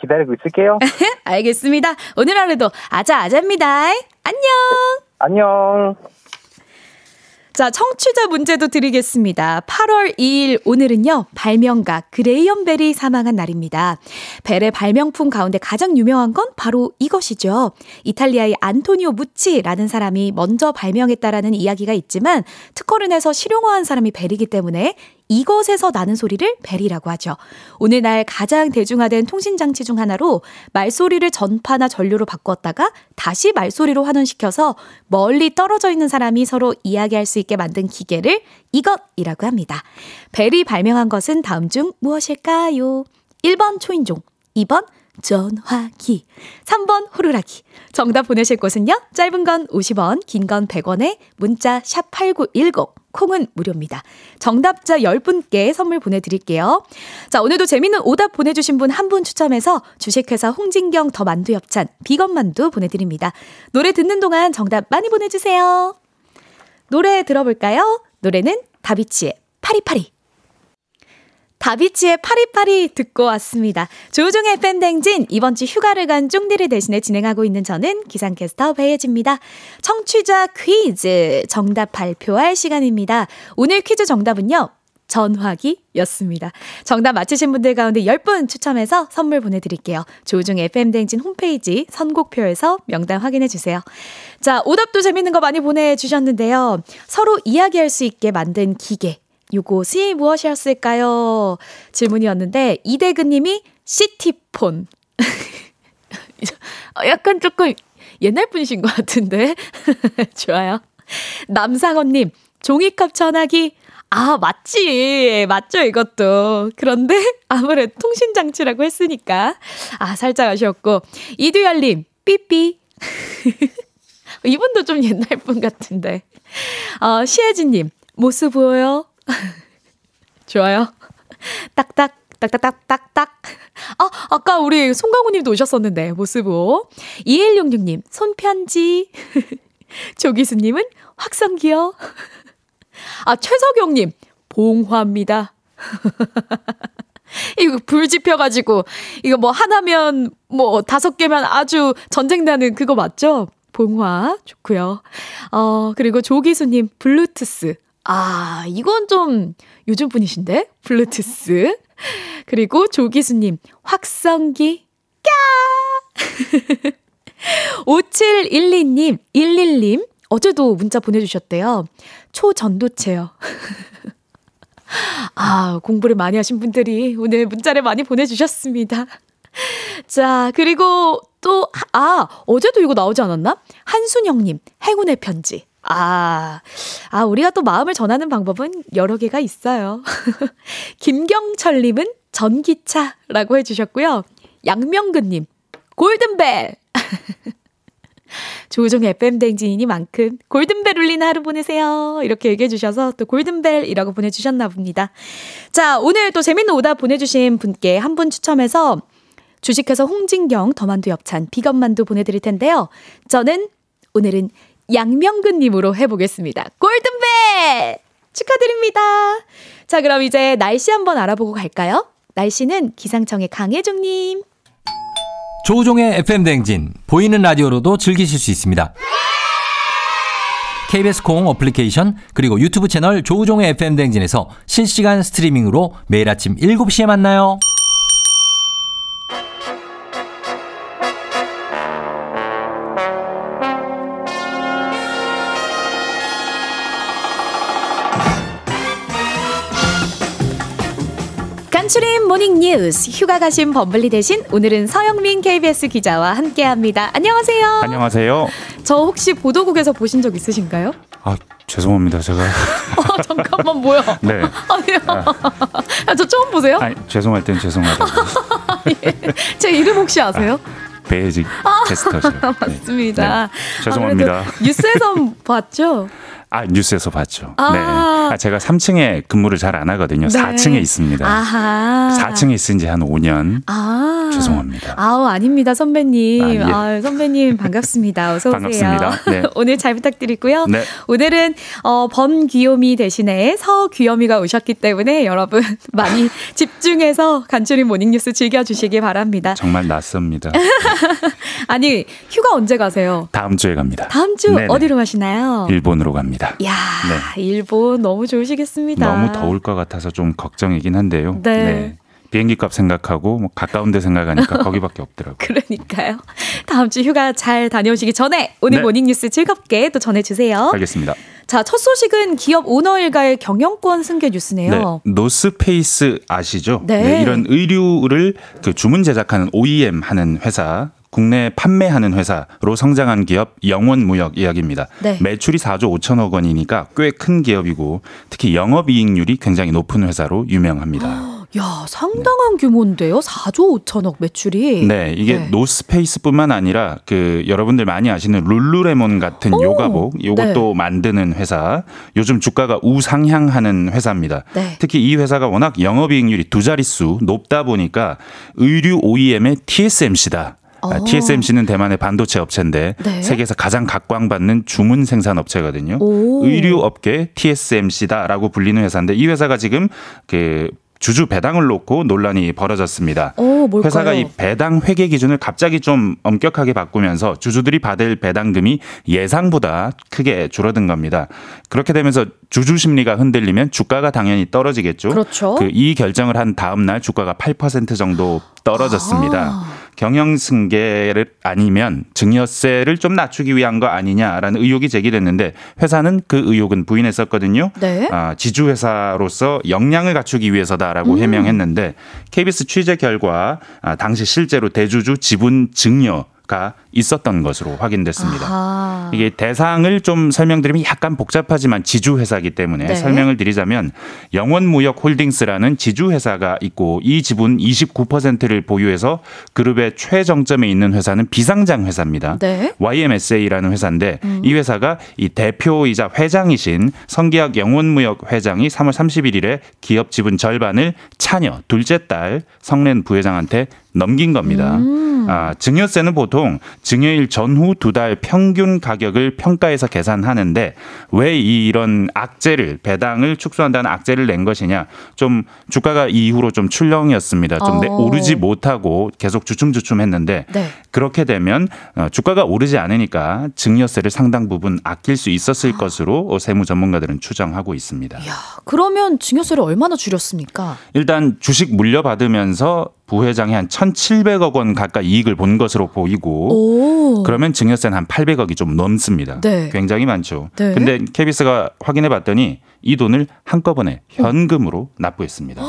기다리고 있을게요. 알겠습니다. 오늘 하루도 아자아자입니다. 안녕! 안녕. 자, 청취자 문제도 드리겠습니다. 8월 2일 오늘은요. 발명가 그레이엄 벨이 사망한 날입니다. 벨의 발명품 가운데 가장 유명한 건 바로 이것이죠. 이탈리아의 안토니오 무치라는 사람이 먼저 발명했다라는 이야기가 있지만 특허를 내서 실용화한 사람이 벨이기 때문에 이것에서 나는 소리를 벨이라고 하죠. 오늘날 가장 대중화된 통신장치 중 하나로 말소리를 전파나 전류로 바꿨다가 다시 말소리로 환원시켜서 멀리 떨어져 있는 사람이 서로 이야기할 수 있게 만든 기계를 이것이라고 합니다. 벨이 발명한 것은 다음 중 무엇일까요? 1번 초인종, 2번 전화기, 3번 호루라기. 정답 보내실 곳은요. 짧은 건 50원, 긴 건 100원에 문자 샵 8910. 콩은 무료입니다. 정답자 10분께 선물 보내드릴게요. 자, 오늘도 재밌는 오답 보내주신 분한분 추첨해서 주식회사 홍진경 더 만두 엽찬 비건 만두 보내드립니다. 노래 듣는 동안 정답 많이 보내주세요. 노래 들어볼까요? 노래는 다비치의 파리파리. 다비치의 파리파리 듣고 왔습니다. 조종의 팬댕진 이번 주 휴가를 간 쫑디를 대신해 진행하고 있는 저는 기상캐스터 배혜지입니다. 청취자 퀴즈 정답 발표할 시간입니다. 오늘 퀴즈 정답은요. 전화기였습니다. 정답 맞히신 분들 가운데 10분 추첨해서 선물 보내드릴게요. 조종 FM댕진 홈페이지 선곡표에서 명단 확인해주세요. 자, 오답도 재밌는 거 많이 보내주셨는데요. 서로 이야기할 수 있게 만든 기계. 요것이 무엇이었을까요? 질문이었는데, 이대근 님이 시티폰. 약간 조금 옛날 분이신 것 같은데. 좋아요. 남상원 님, 종이컵 전화기. 아, 맞지. 맞죠, 이것도. 그런데 아무래도 통신장치라고 했으니까. 아, 살짝 아쉬웠고. 이두열님, 삐삐. 이분도 좀 옛날 분 같은데. 어, 시혜진님, 모습 보여요? 좋아요. 딱딱, 딱딱딱딱딱. 아, 아까 우리 송강호 님도 오셨었는데, 모습보. 2166님, 손편지. 조기수님은 확성기요. 아, 최석영님, 봉화입니다. 이거 불 지펴가지고, 이거 뭐 하나면, 뭐 다섯 개면 아주 전쟁 나는 그거 맞죠? 봉화. 좋고요 어, 그리고 조기수님, 블루투스. 아, 이건 좀 요즘 분이신데? 블루투스. 그리고 조기수님, 확성기. 까! 5712님, 11님, 어제도 문자 보내주셨대요. 초전도체요. 아, 공부를 많이 하신 분들이 오늘 문자를 많이 보내주셨습니다. 자, 그리고 또, 아, 어제도 이거 나오지 않았나? 한순영님, 행운의 편지. 아, 아, 우리가 또 마음을 전하는 방법은 여러 개가 있어요. 김경철님은 전기차라고 해주셨고요. 양명근님, 골든벨. 조우종의 FM댕진이니만큼 골든벨 울리는 하루 보내세요. 이렇게 얘기해 주셔서 또 골든벨이라고 보내주셨나 봅니다. 자, 오늘 또 재밌는 오답 보내주신 분께 한 분 추첨해서 주식회사 홍진경 더만두 엽찬 비건만두 보내드릴 텐데요. 저는 오늘은 양명근님으로 해보겠습니다. 골든벨! 축하드립니다. 자, 그럼 이제 날씨 한번 알아보고 갈까요? 날씨는 기상청의 강혜중님. 조우종의 FM 댕진 보이는 라디오로도 즐기실 수 있습니다. KBS 콩 어플리케이션 그리고 유튜브 채널 조우종의 FM 댕진에서 실시간 스트리밍으로 매일 아침 7시에 만나요. 간추린 morning 뉴스 휴가 가신 범블리 대신 오늘은 서영민 KBS 기자와 함께합니다. 안녕하세요. 안녕하세요. 저 혹시 보도국에서 보신 적 있으신가요? 아 죄송합니다 제가 어, 잠깐만 뭐야? 네 아니요. 아, 저 처음 보세요? 아니, 죄송할 땐 죄송하다고 제 이름 혹시 아세요? 배혜지 캐스터죠. 네. 맞습니다. 네, 죄송합니다. 아무래도 뉴스에서 봤죠? 아 뉴스에서 봤죠. 아. 네. 아, 제가 3층에 근무를 잘 안 하거든요. 네. 4층에 있습니다. 아하. 4층에 있은 지 한 5년. 아. 죄송합니다. 아우, 아닙니다, 선배님. 아, 예. 아, 선배님, 반갑습니다. 어서 오세요. 반갑습니다. 네. 오늘 잘 부탁드리고요. 네. 오늘은, 어, 범귀요미 대신에 서귀요미가 오셨기 때문에 여러분 많이 집중해서 간추린 모닝뉴스 즐겨주시기 바랍니다. 정말 낯섭니다. 아니, 휴가 언제 가세요? 다음 주에 갑니다. 다음 주 네네. 어디로 가시나요? 일본으로 갑니다. 야 일본 너무 좋으시겠습니다. 너무 더울 것 같아서 좀 걱정이긴 한데요. 네. 비행기 값 생각하고 뭐 가까운 데 생각하니까 거기밖에 없더라고요. 그러니까요. 다음 주 휴가 잘 다녀오시기 전에 오늘 네. morning 뉴스 즐겁게 또 전해 주세요. 알겠습니다. 자, 첫 소식은 기업 오너 일가의 경영권 승계 뉴스네요. 네, 노스페이스 아시죠? 네. 이런 의류를 그 주문 제작하는 OEM 하는 회사. 국내 판매하는 회사로 성장한 기업 영원무역 이야기입니다. 네. 매출이 4조 5천억 원이니까 꽤 큰 기업이고 특히 영업이익률이 굉장히 높은 회사로 유명합니다. 야, 상당한 규모인데요. 4조 5천억 매출이. 네, 이게 네. 노스페이스뿐만 아니라 그 여러분들 많이 아시는 룰루레몬 같은 오, 요가복 요것도 만드는 회사. 요즘 주가가 우상향하는 회사입니다. 네. 특히 이 회사가 워낙 영업이익률이 두 자릿수 높다 보니까 의류 OEM의 TSMC다. 어. TSMC는 대만의 반도체 업체인데 네. 세계에서 가장 각광받는 주문 생산 업체거든요. 오. 의류 업계 TSMC다라고 불리는 회사인데 이 회사가 지금 그 주주 배당을 놓고 논란이 벌어졌습니다. 오? 회사가 이 배당 회계 기준을 갑자기 좀 엄격하게 바꾸면서 주주들이 받을 배당금이 예상보다 크게 줄어든 겁니다. 그렇게 되면서 주주 심리가 흔들리면 주가가 당연히 떨어지겠죠. 그렇죠. 그 이 결정을 한 다음 날 주가가 8% 정도 떨어졌습니다. 아. 경영 승계를 아니면 증여세를 좀 낮추기 위한 거 아니냐라는 의혹이 제기됐는데 회사는 그 의혹은 부인했었거든요. 네. 아, 지주 회사로서 역량을 갖추기 위해서다라고 음. 해명했는데 KBS 취재 결과 아, 당시 실제로 대주주 지분 증여 가 있었던 것으로 확인됐습니다. 아하. 이게 대상을 좀 설명드리면 약간 복잡하지만 지주 회사이기 때문에 네. 설명을 드리자면 영원무역 홀딩스라는 지주 회사가 있고 이 지분 29%를 보유해서 그룹의 최정점에 있는 회사는 비상장 회사입니다. 네. YMSA라는 회사인데 이 회사가 이 대표이자 회장이신 성기학 영원무역 회장이 3월 31일에 기업 지분 절반을 차녀 둘째 딸 성렌 부회장한테 넘긴 겁니다. 아, 증여세는 보통 증여일 전후 두 달 평균 가격을 평가해서 계산하는데 왜 이런 악재를 배당을 축소한다는 악재를 낸 것이냐? 좀 주가가 이후로 좀 출렁이었습니다. 좀 내- 어. 오르지 못하고 계속 주춤주춤했는데 네. 그렇게 되면 어, 주가가 오르지 않으니까 증여세를 상당 부분 아낄 수 있었을 것으로 세무 전문가들은 추정하고 있습니다. 야, 그러면 증여세를 얼마나 줄였습니까? 일단 주식 물려받으면서 부회장이 한 1,700억 원 가까이 이익을 본 것으로 보이고 오. 그러면 증여세는 한 800억이 좀 넘습니다. 네. 굉장히 많죠. 네. 근데 KBS가 확인해 봤더니 이 돈을 한꺼번에 현금으로 납부했습니다.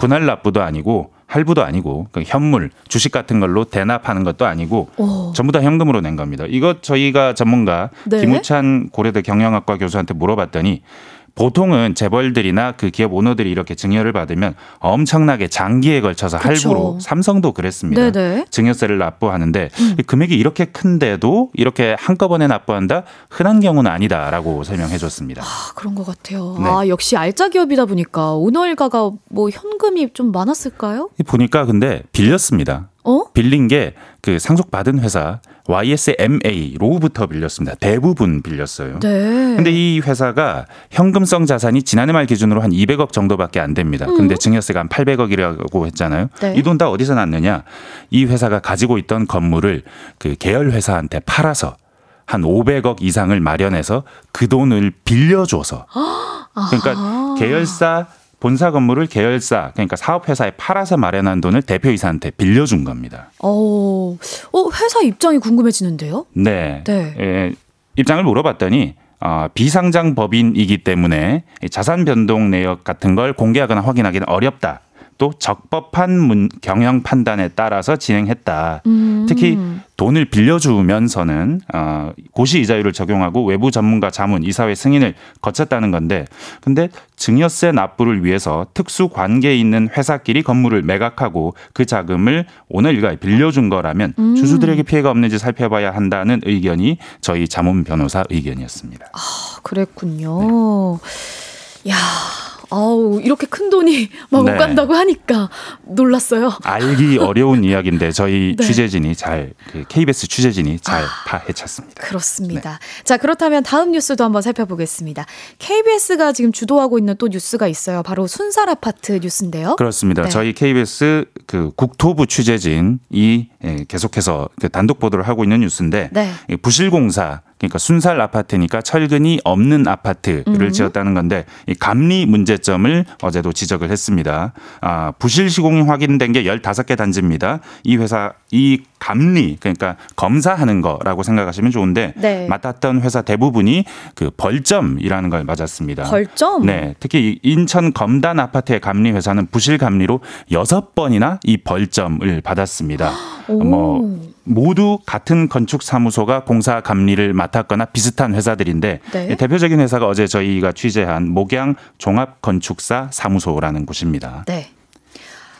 분할 납부도 아니고 할부도 아니고 그 현물, 주식 같은 걸로 대납하는 것도 아니고 오. 전부 다 현금으로 낸 겁니다. 이것 저희가 전문가 네. 김우찬 고려대 경영학과 교수한테 물어봤더니 보통은 재벌들이나 그 기업 오너들이 이렇게 증여를 받으면 엄청나게 장기에 걸쳐서 그쵸. 할부로 삼성도 그랬습니다. 네네. 증여세를 납부하는데 이 금액이 이렇게 큰데도 이렇게 한꺼번에 납부한다 흔한 경우는 아니다라고 설명해 줬습니다. 아, 그런 것 같아요. 네. 아, 역시 알짜 기업이다 보니까 오너 일가가 뭐 현금이 좀 많았을까요? 보니까 근데 빌렸습니다. 어? 빌린 게 그 상속받은 회사 YSMA로부터 빌렸습니다. 대부분 빌렸어요. 네. 근데 이 회사가 현금성 자산이 지난해 말 기준으로 한 200억 정도밖에 안 됩니다. 근데 증여세가 한 800억이라고 했잖아요. 네. 이돈 다 어디서 났느냐? 이 회사가 가지고 있던 건물을 그 계열 회사한테 팔아서 한 500억 이상을 마련해서 그 돈을 빌려줘서 그러니까 아하. 계열사 본사 건물을 계열사 그러니까 사업 회사에 팔아서 마련한 돈을 대표이사한테 빌려준 겁니다. 어, 어, 회사 입장이 궁금해지는데요? 네. 네. 예, 입장을 물어봤더니 어, 비상장 법인이기 때문에 이 자산 변동 내역 같은 걸 공개하거나 확인하기는 어렵다. 또 적법한 문, 경영 판단에 따라서 진행했다. 음. 특히 돈을 빌려주면서는 어, 고시 이자율을 적용하고 외부 전문가 자문 이사회 승인을 거쳤다는 건데 근데 증여세 납부를 위해서 특수 관계에 있는 회사끼리 건물을 매각하고 그 자금을 오늘 일가에 빌려준 거라면 음. 주주들에게 피해가 없는지 살펴봐야 한다는 의견이 저희 자문 변호사 의견이었습니다. 아, 그랬군요. 야, 아우, 이렇게 큰 돈이 막 네. 오간다고 하니까 놀랐어요. 알기 어려운 이야기인데 저희 네. 취재진이 잘그 KBS 취재진이 잘 파헤쳤습니다. 그렇습니다. 자, 그렇다면 다음 뉴스도 한번 살펴보겠습니다. KBS가 지금 주도하고 있는 또 뉴스가 있어요. 바로 순살 아파트 뉴스인데요. 그렇습니다. 네. 저희 KBS 그 국토부 취재진이 예, 계속해서 그 단독 보도를 하고 있는 뉴스인데 네. 이 부실공사 그러니까 순살 아파트니까 철근이 없는 아파트를 음. 지었다는 건데 이 감리 문제점을 어제도 지적을 했습니다. 아, 부실 시공이 확인된 게 15개 단지입니다. 이 회사 이 감리 그러니까 검사하는 거라고 생각하시면 좋은데 네. 맡았던 회사 대부분이 그 벌점이라는 걸 맞았습니다. 벌점? 네, 특히 이 인천 검단 아파트의 감리 회사는 부실 감리로 여섯 번이나 이 벌점을 받았습니다. 오. 뭐 모두 같은 건축 사무소가 공사 감리를 맡았거나 비슷한 회사들인데 네. 대표적인 회사가 어제 저희가 취재한 목양 종합 건축사 사무소라는 곳입니다. 네.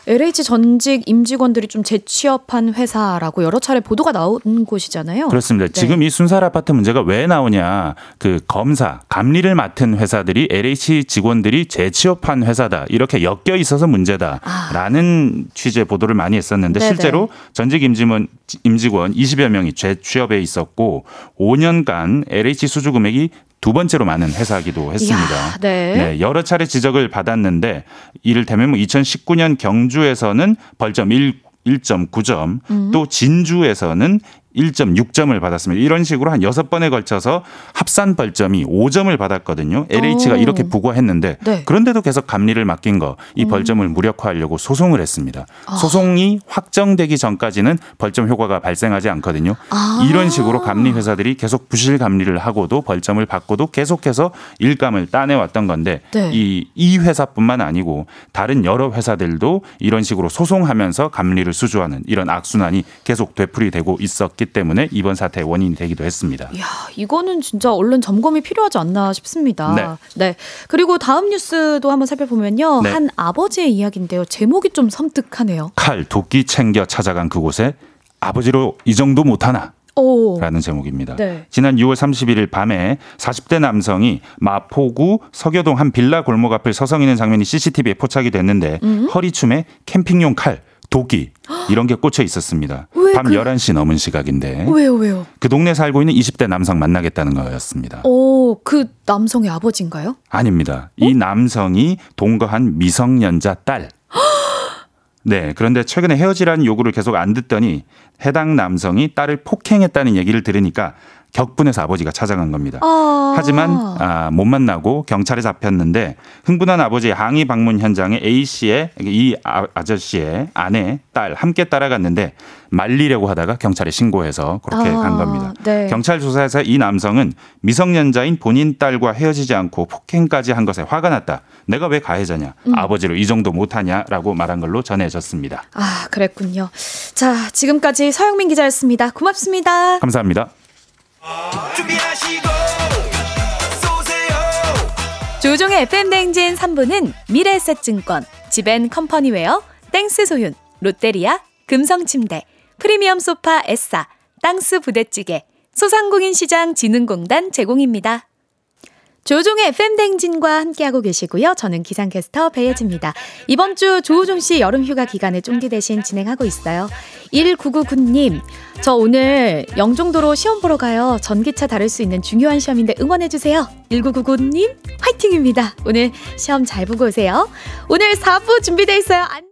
LH 전직 임직원들이 좀 재취업한 회사라고 여러 차례 보도가 나온 곳이잖아요. 그렇습니다. 네. 지금 이 순살 아파트 문제가 왜 나오냐? 그 검사, 감리를 맡은 회사들이 LH 직원들이 재취업한 회사다. 이렇게 엮여 있어서 문제다라는 취재 보도를 많이 했었는데 아. 네네. 실제로 전직 임직원 임직원 20여 명이 재취업에 있었고 5년간 LH 수주 금액이 두 번째로 많은 회사이기도 했습니다. 이야, 네. 네, 여러 차례 지적을 받았는데 이를테면 뭐 2019년 경주에서는 벌점 1 1.9점, 음. 또 진주에서는 1.6점을 받았습니다. 이런 식으로 한 여섯 번에 걸쳐서 합산 벌점이 5점을 받았거든요. LH가 오. 이렇게 부과했는데 네. 그런데도 계속 감리를 맡긴 거, 이 벌점을 무력화하려고 소송을 했습니다. 아. 소송이 확정되기 전까지는 벌점 효과가 발생하지 않거든요. 아. 이런 식으로 감리 회사들이 계속 부실 감리를 하고도 벌점을 받고도 계속해서 일감을 따내왔던 건데 네. 이, 이 회사뿐만 아니고 다른 여러 회사들도 이런 식으로 소송하면서 감리를 수주하는 이런 악순환이 계속 되풀이되고 있었기 있었기 때문에 이번 사태의 원인이 되기도 했습니다. 이야, 이거는 진짜 얼른 점검이 필요하지 않나 싶습니다. 네. 그리고 다음 뉴스도 한번 살펴보면요. 네. 한 아버지의 이야기인데요. 제목이 좀 섬뜩하네요. 칼, 도끼 챙겨 찾아간 그곳에 아버지로 이 정도 못하나? 오. 라는 제목입니다. 네. 지난 6월 31일 밤에 40대 남성이 마포구 서교동 한 빌라 골목 앞을 서성이는 장면이 CCTV에 포착이 됐는데 음? 허리춤에 캠핑용 칼, 도끼 이런 게 꽂혀 있었습니다. 왜밤 그- 11시 넘은 시각인데 왜요, 왜요? 그 동네 살고 있는 20대 남성 만나겠다는 거였습니다. 오, 그 남성의 아버지인가요? 아닙니다. 어? 이 남성이 동거한 미성년자 딸. 네. 그런데 최근에 헤어지라는 요구를 계속 안 듣더니 해당 남성이 딸을 폭행했다는 얘기를 들으니까 격분해서 아버지가 찾아간 겁니다. 아. 하지만 아, 못 만나고 경찰에 잡혔는데 흥분한 아버지의 항의 방문 현장에 A 씨의 이 아, 아저씨의 아내, 딸 함께 따라갔는데 말리려고 하다가 경찰에 신고해서 그렇게 아, 간 겁니다. 네. 경찰 조사에서 이 남성은 미성년자인 본인 딸과 헤어지지 않고 폭행까지 한 것에 화가 났다. 내가 왜 가해자냐? 음. 아버지를 이 정도 못하냐라고 말한 걸로 전해졌습니다. 아, 그랬군요. 자, 지금까지 서영민 기자였습니다. 고맙습니다. 감사합니다. 조우종의 FM 대행진 3부는 미래에셋증권, 지벤 컴퍼니웨어, 땡스 소윤, 롯데리아, 금성침대, 프리미엄 소파 에싸, 땅스 부대찌개, 소상공인 시장 진흥공단 제공입니다. 조우종의 FM 대행진과 함께하고 계시고요. 저는 기상캐스터 배혜지입니다. 이번 주 조우종 씨 여름 휴가 기간에 쫑디 대신 진행하고 있어요. 1999님, 저 오늘 영종도로 시험 보러 가요. 전기차 다룰 수 있는 중요한 시험인데 응원해주세요. 1999님, 화이팅입니다. 오늘 시험 잘 보고 오세요. 오늘 4부 준비돼 있어요. 안...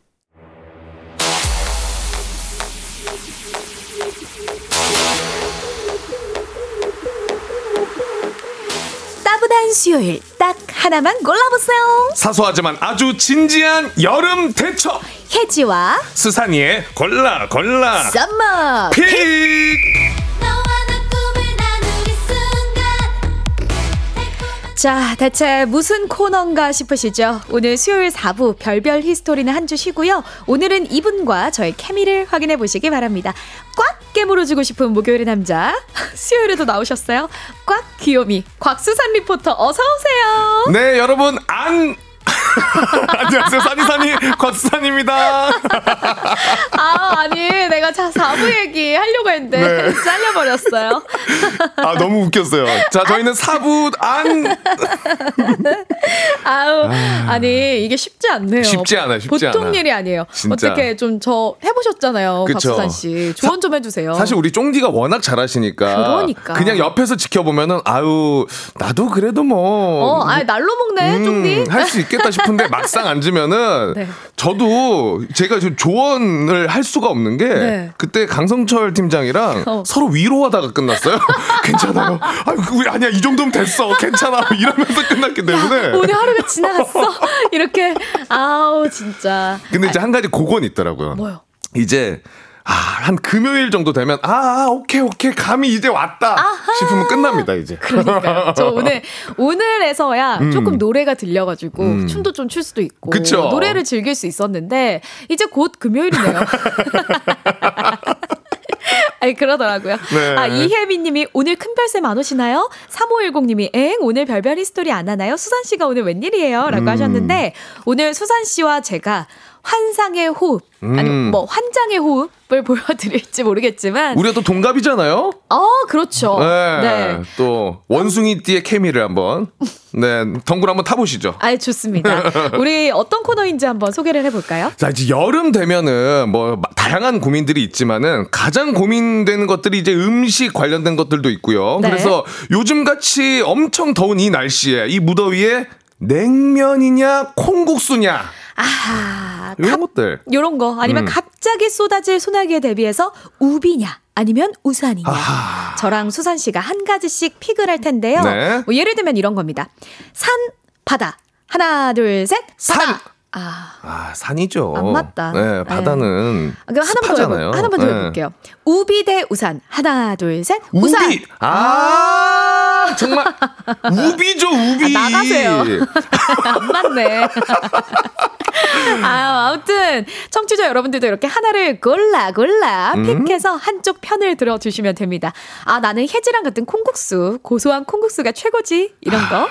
수요일 딱 하나만 골라보세요. 사소하지만 아주 진지한 여름 대첩. 혜지와 수산이의 골라 골라. Summer. Pick 자, 대체 무슨 코너인가 싶으시죠? 오늘 수요일 4부 별별 히스토리는 한 주 쉬고요. 오늘은 이분과 저의 케미를 확인해 보시기 바랍니다. 꽉 깨물어주고 싶은 목요일의 남자. 수요일에도 나오셨어요. 꽉 귀요미 곽수산 리포터 어서 오세요. 네 여러분 안 안녕하세요 산이산이 곽수산입니다 아, 아니 내가 자 4부 얘기 하려고 했는데 네. 잘려버렸어요. 아 너무 웃겼어요 자 저희는 사부 안 아우, 아니 이게 쉽지 않네요. 쉽지 않아요, 쉽지 보통 않아. 일이 아니에요. 진짜. 어떻게 좀 저 해보셨잖아요, 그쵸. 박수산 씨. 조언 좀 해주세요. 사실 우리 쫑디가 워낙 잘하시니까 그러니까. 그냥 옆에서 지켜보면은 아유 나도 그래도 뭐 어, 아 날로 먹네, 쫑디. 할 수 있겠다 싶 은데 막상 앉으면은 네. 저도 제가 좀 조언을 할 수가 없는 게 네. 그때 강성철 팀장이랑 어. 서로 위로하다가 끝났어요. 괜찮아요. 그 아니야 이 정도면 됐어. 괜찮아. 이러면서 끝났기 때문에. 오늘 하루가 지나갔어. 이렇게 아우 진짜. 근데 이제 한 가지 그건 있더라고요. 뭐요? 이제 아, 한 금요일 정도 되면 아, 아, 오케이 오케이 감이 이제 왔다 싶으면 끝납니다 이제. 그러니까요. 저 오늘 오늘에서야 음. 조금 노래가 들려가지고 음. 춤도 좀 출 수도 있고 그쵸. 노래를 즐길 수 있었는데 이제 곧 금요일이네요. 아니 그러더라고요. 네. 아 이혜미님이 오늘 큰별쌤 안 오시나요? 3510님이 엥 오늘 별별 히스토리 안 하나요? 수산 씨가 오늘 웬일이에요?라고 음. 하셨는데 오늘 수산 씨와 제가 환상의 호흡 아니 음. 뭐 환장의 호흡을 보여드릴지 모르겠지만 우리가 또 동갑이잖아요. 어 그렇죠. 네. 네. 또 원숭이띠의 케미를 한번 네 덩굴 한번 타보시죠. 아이 좋습니다. 우리 어떤 코너인지 한번 소개를 해볼까요? 자 이제 여름 되면은 뭐 마- 다양한 고민들이 있지만은 가장 고민되는 것들이 이제 음식 관련된 것들도 있고요. 네. 그래서 요즘 같이 엄청 더운 이 날씨에 이 무더위에 냉면이냐 콩국수냐 아하, 이런 것들. 요런 거 아니면 음. 갑자기 쏟아질 소나기에 대비해서 우비냐 아니면 우산이냐. 아하. 저랑 수산 씨가 한 가지씩 픽을 할 텐데요. 네. 뭐 예를 들면 이런 겁니다. 산 바다. 하나, 둘, 셋. 바다. 산. 아, 아, 산이죠. 안 맞다. 네, 바다는 아, 그럼 하나만 더. 해볼, 하나만 더 네. 해볼게요. 우비 대 우산. 하나, 둘, 셋. 우산. 우비. 아, 정말 우비죠, 우비. 아, 나가세요. 안 맞네. 아, 아무튼 청취자 여러분들도 이렇게 하나를 골라 골라 음. pick해서 한쪽 편을 들어주시면 됩니다. 아 나는 혜지랑 같은 콩국수 고소한 콩국수가 최고지 이런 거.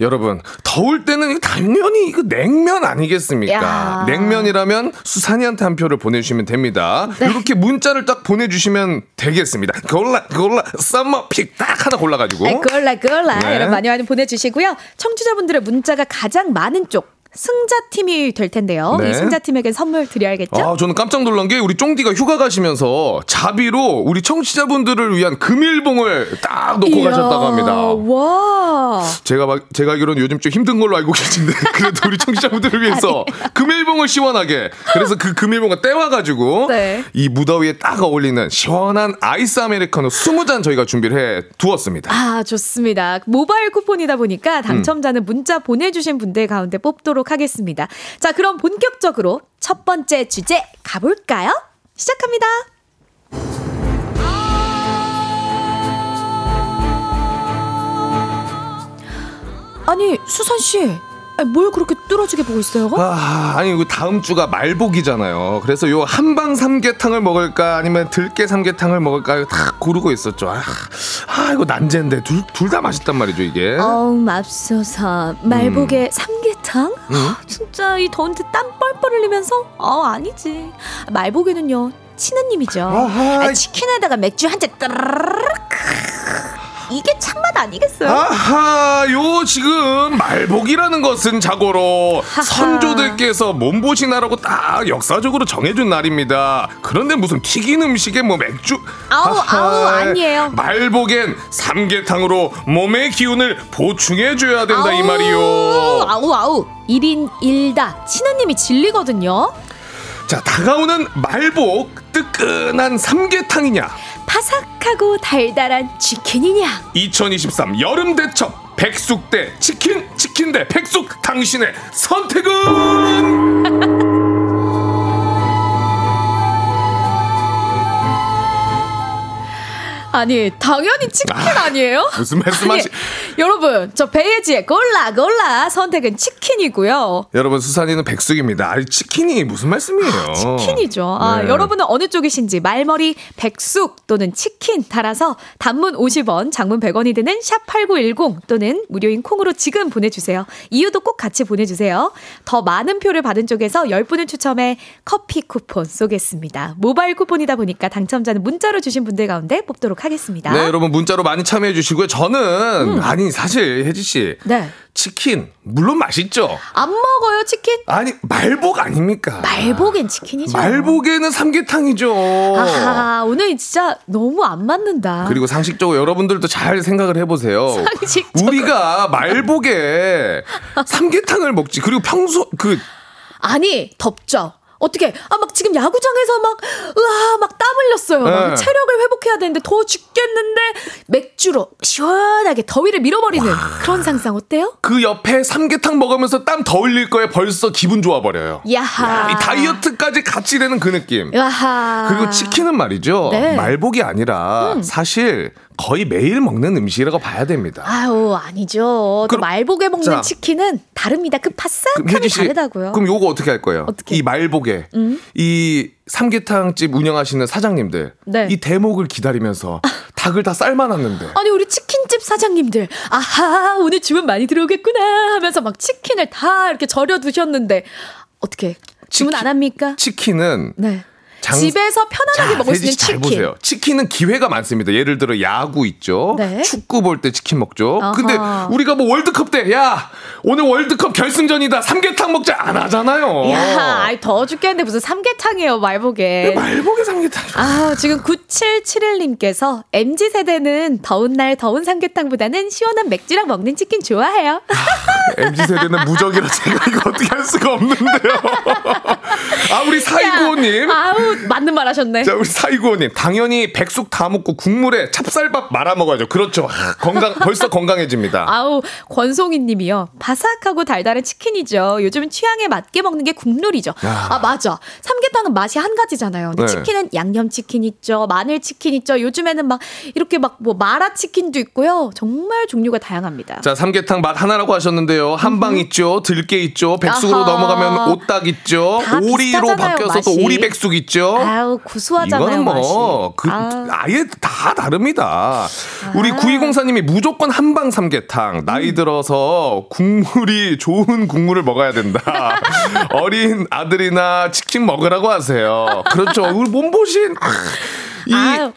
여러분, 더울 때는 당연히 이거 냉면 아니겠습니까? 야. 냉면이라면 수산이한테 한 표를 보내주시면 됩니다. 네. 이렇게 문자를 딱 보내주시면 되겠습니다. 골라, 골라, Summer Pick 딱 하나 골라가지고. 아, 골라 골라 네. 여러분 많이 많이 보내주시고요. 청취자분들의 문자가 가장 많은 쪽 승자팀이 될 텐데요. 네. 이 승자팀에게 선물 드려야겠죠? 아, 저는 깜짝 놀란 게 우리 쫑디가 휴가 가시면서 자비로 우리 청취자분들을 위한 금일봉을 딱 놓고 이야, 가셨다고 합니다. 와. 제가 막 제가 알기로는 요즘 좀 힘든 걸로 알고 계신데 그래도 우리 청취자분들을 위해서 금일봉을 시원하게 그래서 그 금일봉을 떼와가지고 네. 이 무더위에 딱 어울리는 시원한 아이스 아메리카노 20잔 저희가 준비를 해 두었습니다. 아, 좋습니다. 모바일 쿠폰이다 보니까 당첨자는 문자 보내주신 분들 가운데 뽑도록 하겠습니다. 자, 그럼 본격적으로 첫 번째 주제 가볼까요? 시작합니다. 아니, 수선 씨. 뭘 그렇게 뚫어지게 보고 있어요? 아, 아니 이거 다음 주가 말복이잖아요. 그래서 요 한방 삼계탕을 먹을까 아니면 들깨 삼계탕을 먹을까 이거 다 고르고 있었죠. 아, 아 이거 난제인데 둘둘다 맛있단 말이죠 이게. 어우, 맙소사. 말복의 삼계탕? 음. 진짜 이 더운데 땀 뻘뻘 흘리면서? 어, 아니지. 말복에는요, 치느님이죠. 아하. 아, 치킨에다가 맥주 한 잔 따르르르 이게 참맛 아니겠어요? 아하, 요 지금 말복이라는 것은 자고로 선조들께서 몸보신하라고 딱 역사적으로 정해준 날입니다. 그런데 무슨 튀긴 음식에 뭐 맥주? 아우, 아우, 아니에요. 말복엔 삼계탕으로 몸의 기운을 보충해줘야 된다 이 아우, 말이요. 아우, 아우. 1인 1다. 치느님이 진리거든요. 자, 다가오는 말복 뜨끈한 삼계탕이냐? 바삭하고 달달한 치킨이냐? 2023 여름 대첩 백숙 대 치킨 치킨 대 백숙 당신의 선택은 아니, 당연히 치킨 아 니에요? 무슨 말씀하시 아니, 여러분, 저 베이지의 골라 골라 선택은 치킨이고요. 여러분 수산이는 백숙입니다. 아니 치킨이 무슨 말씀이에요? 치킨이죠. 아, 네. 여러분은 어느 쪽이신지 말머리 백숙 또는 치킨 따라서 단문 50원, 장문 100원이 드는 샵 8910 또는 무료인 콩으로 지금 보내주세요. 이유도 꼭 같이 보내주세요. 더 많은 표를 받은 쪽에서 10분을 추첨해 커피 쿠폰 쏘겠습니다. 모바일 쿠폰이다 보니까 당첨자는 문자로 주신 분들 가운데 뽑도록 하겠습니다. 네, 여러분 문자로 많이 참여해 주시고요. 저는 아니 사실 혜지 씨 음. 네. 치킨 물론 맛있죠. 안 먹어요, 치킨? 아니 말복 아닙니까? 말복엔 치킨이죠. 말복에는 삼계탕이죠. 아, 오늘 진짜 너무 안 맞는다. 그리고 상식적으로 여러분들도 잘 생각을 해보세요. 상식적으로. 우리가 말복에 삼계탕을 먹지. 그리고 평소 그 아니 덥죠. 어떻게 아 막 지금 야구장에서 막 으아 막 땀 흘렸어요. 막 네. 체력을 회복해야 되는데 더워 죽겠는데 맥주로 시원하게 더위를 밀어버리는 그런 상상 어때요? 그 옆에 삼계탕 먹으면서 땀 더 흘릴 거에 벌써 기분 좋아 버려요. 야하. 이 다이어트까지 같이 되는 그 느낌. 야하. 그리고 치킨은 말이죠. 네. 말복이 아니라 사실 거의 매일 먹는 음식이라고 봐야 됩니다. 아유 아니죠. 또 그럼- 말복에 먹는 자. 치킨은 다릅니다. 그 바삭함이 다르다고요. 그럼 요거 어떻게 할 거예요? 어떻게? 이 말복에 음? 이 삼계탕집 운영하시는 사장님들 네. 이 대목을 기다리면서 닭을 다 삶아놨는데 아니 우리 치킨집 사장님들 아하 오늘 주문 많이 들어오겠구나 하면서 막 치킨을 다 이렇게 절여 두셨는데 어떻게 주문 안 합니까? 치킨은 네. 장- 집에서 편안하게 자, 먹을 수 있는 치킨. 보세요. 치킨은 기회가 많습니다. 예를 들어 야구 있죠. 네. 축구 볼 때 치킨 먹죠. 아하. 근데 우리가 뭐 월드컵 때 야 오늘 월드컵 결승전이다 삼계탕 먹자 안 하잖아요. 야, 아이 더워 죽겠는데 무슨 삼계탕이에요 말복에. 말복에 삼계탕. 아, 지금 9771님께서 MZ 세대는 더운 날 더운 삼계탕보다는 시원한 맥주랑 먹는 치킨 좋아해요. MZ 세대는 무적이라 제가 이거 어떻게 할 수가 없는데요. 아 우리 사이구호님. 아우 맞는 말 하셨네. 자, 우리 사이구호님. 당연히 백숙 다 먹고 국물에 찹쌀밥 말아 먹어야죠. 그렇죠. 아, 건강, 벌써 건강해집니다. 아우 권송희 님이요. 바삭하고 달달한 치킨이죠. 요즘 취향에 맞게 먹는 게 국룰이죠. 야. 아 맞아. 삼계탕은 맛이 한 가지잖아요. 근데 네. 치킨은 양념 치킨 있죠. 마늘 치킨 있죠. 요즘에는 막 이렇게 막 뭐 마라 치킨도 있고요. 정말 종류가 다양합니다. 자, 삼계탕 맛 하나라고 하셨는데요. 한방 있죠. 들깨 있죠. 백숙으로 아하. 넘어가면 오딱 있죠. 다 오리로 바뀌어서 또 맛이. 오리 백숙 있죠. 아우 구수하잖아요. 이거는 뭐, 맛이. 그, 아. 아. 예다 다릅니다. 우리 9204님이 무조건 한방 삼계탕. 나이 음. 들어서 국물이 좋은 국물을 먹어야 된다. 어린 아들이나 치킨 먹으라고 하세요. 그렇죠. 우리 몸보신. 이, 아유.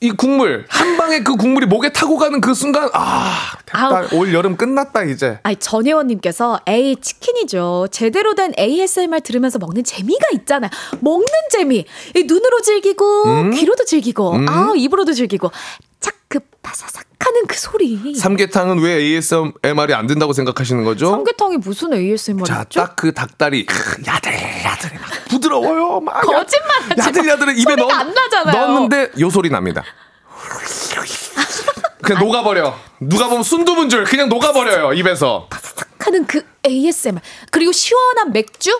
이 국물, 한 방에 그 국물이 목에 타고 가는 그 순간, 아, 됐다. 아우. 올 여름 끝났다, 이제. 아니 전혜원님께서 에이 치킨이죠. 제대로 된 ASMR 들으면서 먹는 재미가 있잖아요. 먹는 재미. 이 눈으로 즐기고 음? 귀로도 즐기고 음? 아 입으로도 즐기고 착 그 바사삭하는 그 소리. 삼계탕은 왜 ASMR이 안 된다고 생각하시는 거죠? 삼계탕이 무슨 ASMR이죠? 자, 딱 그 닭다리 막 부드러워요. 막 거짓말하지 마. 야들야들해 입에 넣. 넣었는데 요 소리 납니다. 그냥 녹아버려. 누가 보면 순두부인 줄 그냥 녹아버려요 입에서. 하는 그 ASMR 그리고 시원한 맥주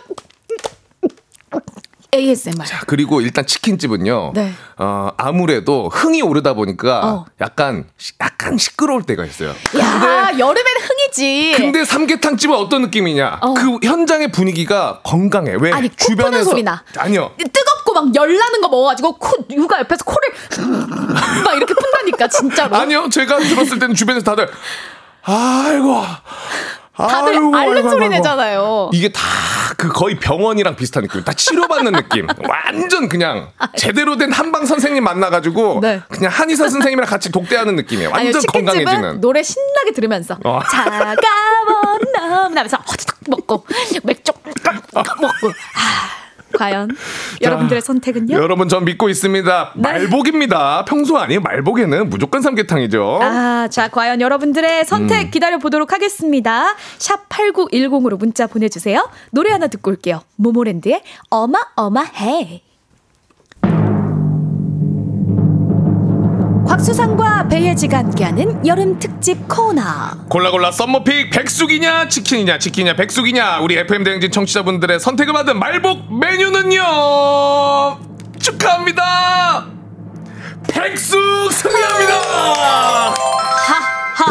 ASMR. 자, 그리고 일단 치킨집은요. 네. 어, 아무래도 흥이 오르다 보니까 어. 약간 시- 약간 시끄러울 때가 있어요. 야 여름에는 흥이지. 근데 삼계탕 집은 어떤 느낌이냐? 어. 그 현장의 분위기가 건강해. 왜? 아니, 코 푸는 소리 나. 아니요. 뜨겁고 막 열나는 거 먹어가지고 코 육아 옆에서 코를 막 이렇게 푼다니까 진짜로. 아니요, 제가 들었을 때는 주변에서 다들 아이고. 다들 아이고, 앓는 아이고, 소리 아이고. 내잖아요. 이게 다 그 거의 병원이랑 비슷한 느낌. 다 치료받는 느낌. 완전 그냥 제대로 된 한방 선생님 만나가지고 네. 그냥 한의사 선생님이랑 같이 독대하는 느낌이에요. 아니요, 완전 치킨집은 건강해지는. 노래 신나게 들으면서 어. 차가운 놈 하면서 허지덕 먹고 맥주 먹고 아, 과연 여러분들의 선택은요? 여러분 전 믿고 있습니다. 네. 말복입니다. 평소 아니에요. 말복에는 무조건 삼계탕이죠. 아, 자, 과연 여러분들의 선택 음. 기다려 보도록 하겠습니다. 샵 8910으로 문자 보내 주세요. 노래 하나 듣고 올게요. 모모랜드의 어마어마해. 곽수상과 배혜지가 함께하는 여름 특집 코너. 골라골라 썸머픽 백숙이냐 치킨이냐 치킨이냐 백숙이냐. 우리 FM 대행진 청취자분들의 선택을 받은 말복 메뉴는요. 축하합니다. 백숙 승리합니다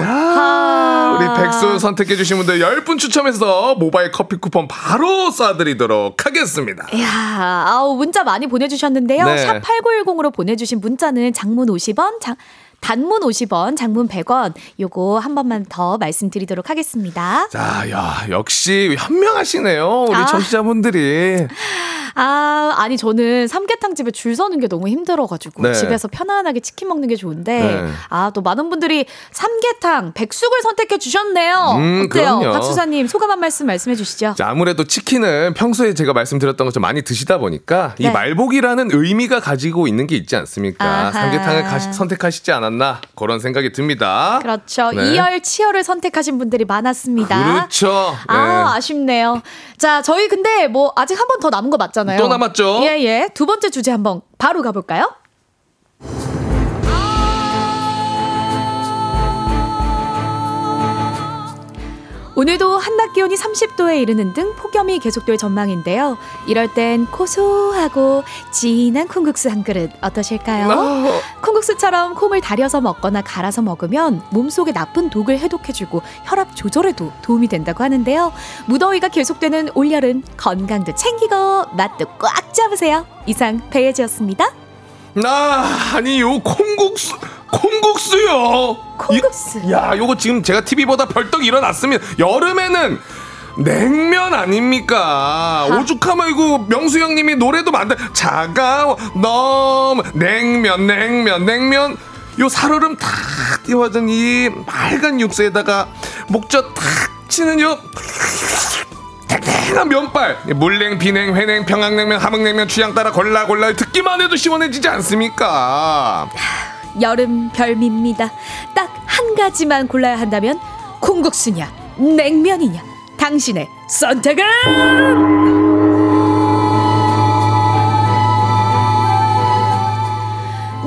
야, 우리 백숙 선택해주신 분들 10분 추첨해서 모바일 커피 쿠폰 바로 쏴드리도록 하겠습니다 이야, 아우, 문자 많이 보내주셨는데요. 네. 샵 8910으로 보내주신 문자는 장문 50원, 장, 단문 50원, 장문 100원. 요거 한 번만 더 말씀드리도록 하겠습니다. 자, 야, 역시 현명하시네요 우리 아. 청취자분들이 아, 아니, 저는 삼계탕 집에 줄 서는 게 너무 힘들어 가지고 네. 집에서 편안하게 치킨 먹는 게 좋은데, 네. 아, 또 많은 분들이 삼계탕, 백숙을 선택해 주셨네요. 음, 어때요? 그럼요. 박수사님, 소감 한 말씀 말씀해 주시죠. 자, 아무래도 치킨은 평소에 제가 말씀드렸던 것처럼 많이 드시다 보니까 이 네. 말복이라는 의미가 가지고 있는 게 있지 않습니까? 아하. 삼계탕을 가시- 선택하시지 않 았나 그런 생각이 듭니다. 그렇죠. 네. 이열 치열을 선택하신 분들이 많았습니다. 그렇죠. 아, 네. 아쉽네요. 자, 저희 근데 뭐 아직 한 번 더 남은 거 맞잖아요. 또 남았죠? 예, 예. 두 번째 주제 한번 바로 가볼까요? 오늘도 한낮 기온이 30도에 이르는 등 폭염이 계속될 전망인데요. 이럴 땐 고소하고 진한 콩국수 한 그릇 어떠실까요? 어, 콩국수처럼 콩을 달여서 먹거나 갈아서 먹으면 몸속의 나쁜 독을 해독해주고 혈압 조절에도 도움이 된다고 하는데요. 무더위가 계속되는 올여름 건강도 챙기고 맛도 꽉 잡으세요. 이상 배예지였습니다. 아, 아니 요 콩국수 콩국수요. 콩국수. 이- 야, 요거 지금 제가 TV보다 벌떡 일어났습니다. 여름에는 냉면 아닙니까? 오죽하면 이거 명수 형님이 노래도 만들 차가워 너무 냉면 냉면 냉면 요 살얼음 탁 띄워진 이 맑은 육수에다가 목젖 탁 치는 요 탱탱한 면발 물냉 비냉 회냉 평양냉면 함흥냉면 취향 따라 골라 골라 듣기만 해도 시원해지지 않습니까? 여름 별미입니다. 딱 한 가지만 골라야 한다면 콩국수냐, 냉면이냐, 당신의 선택은!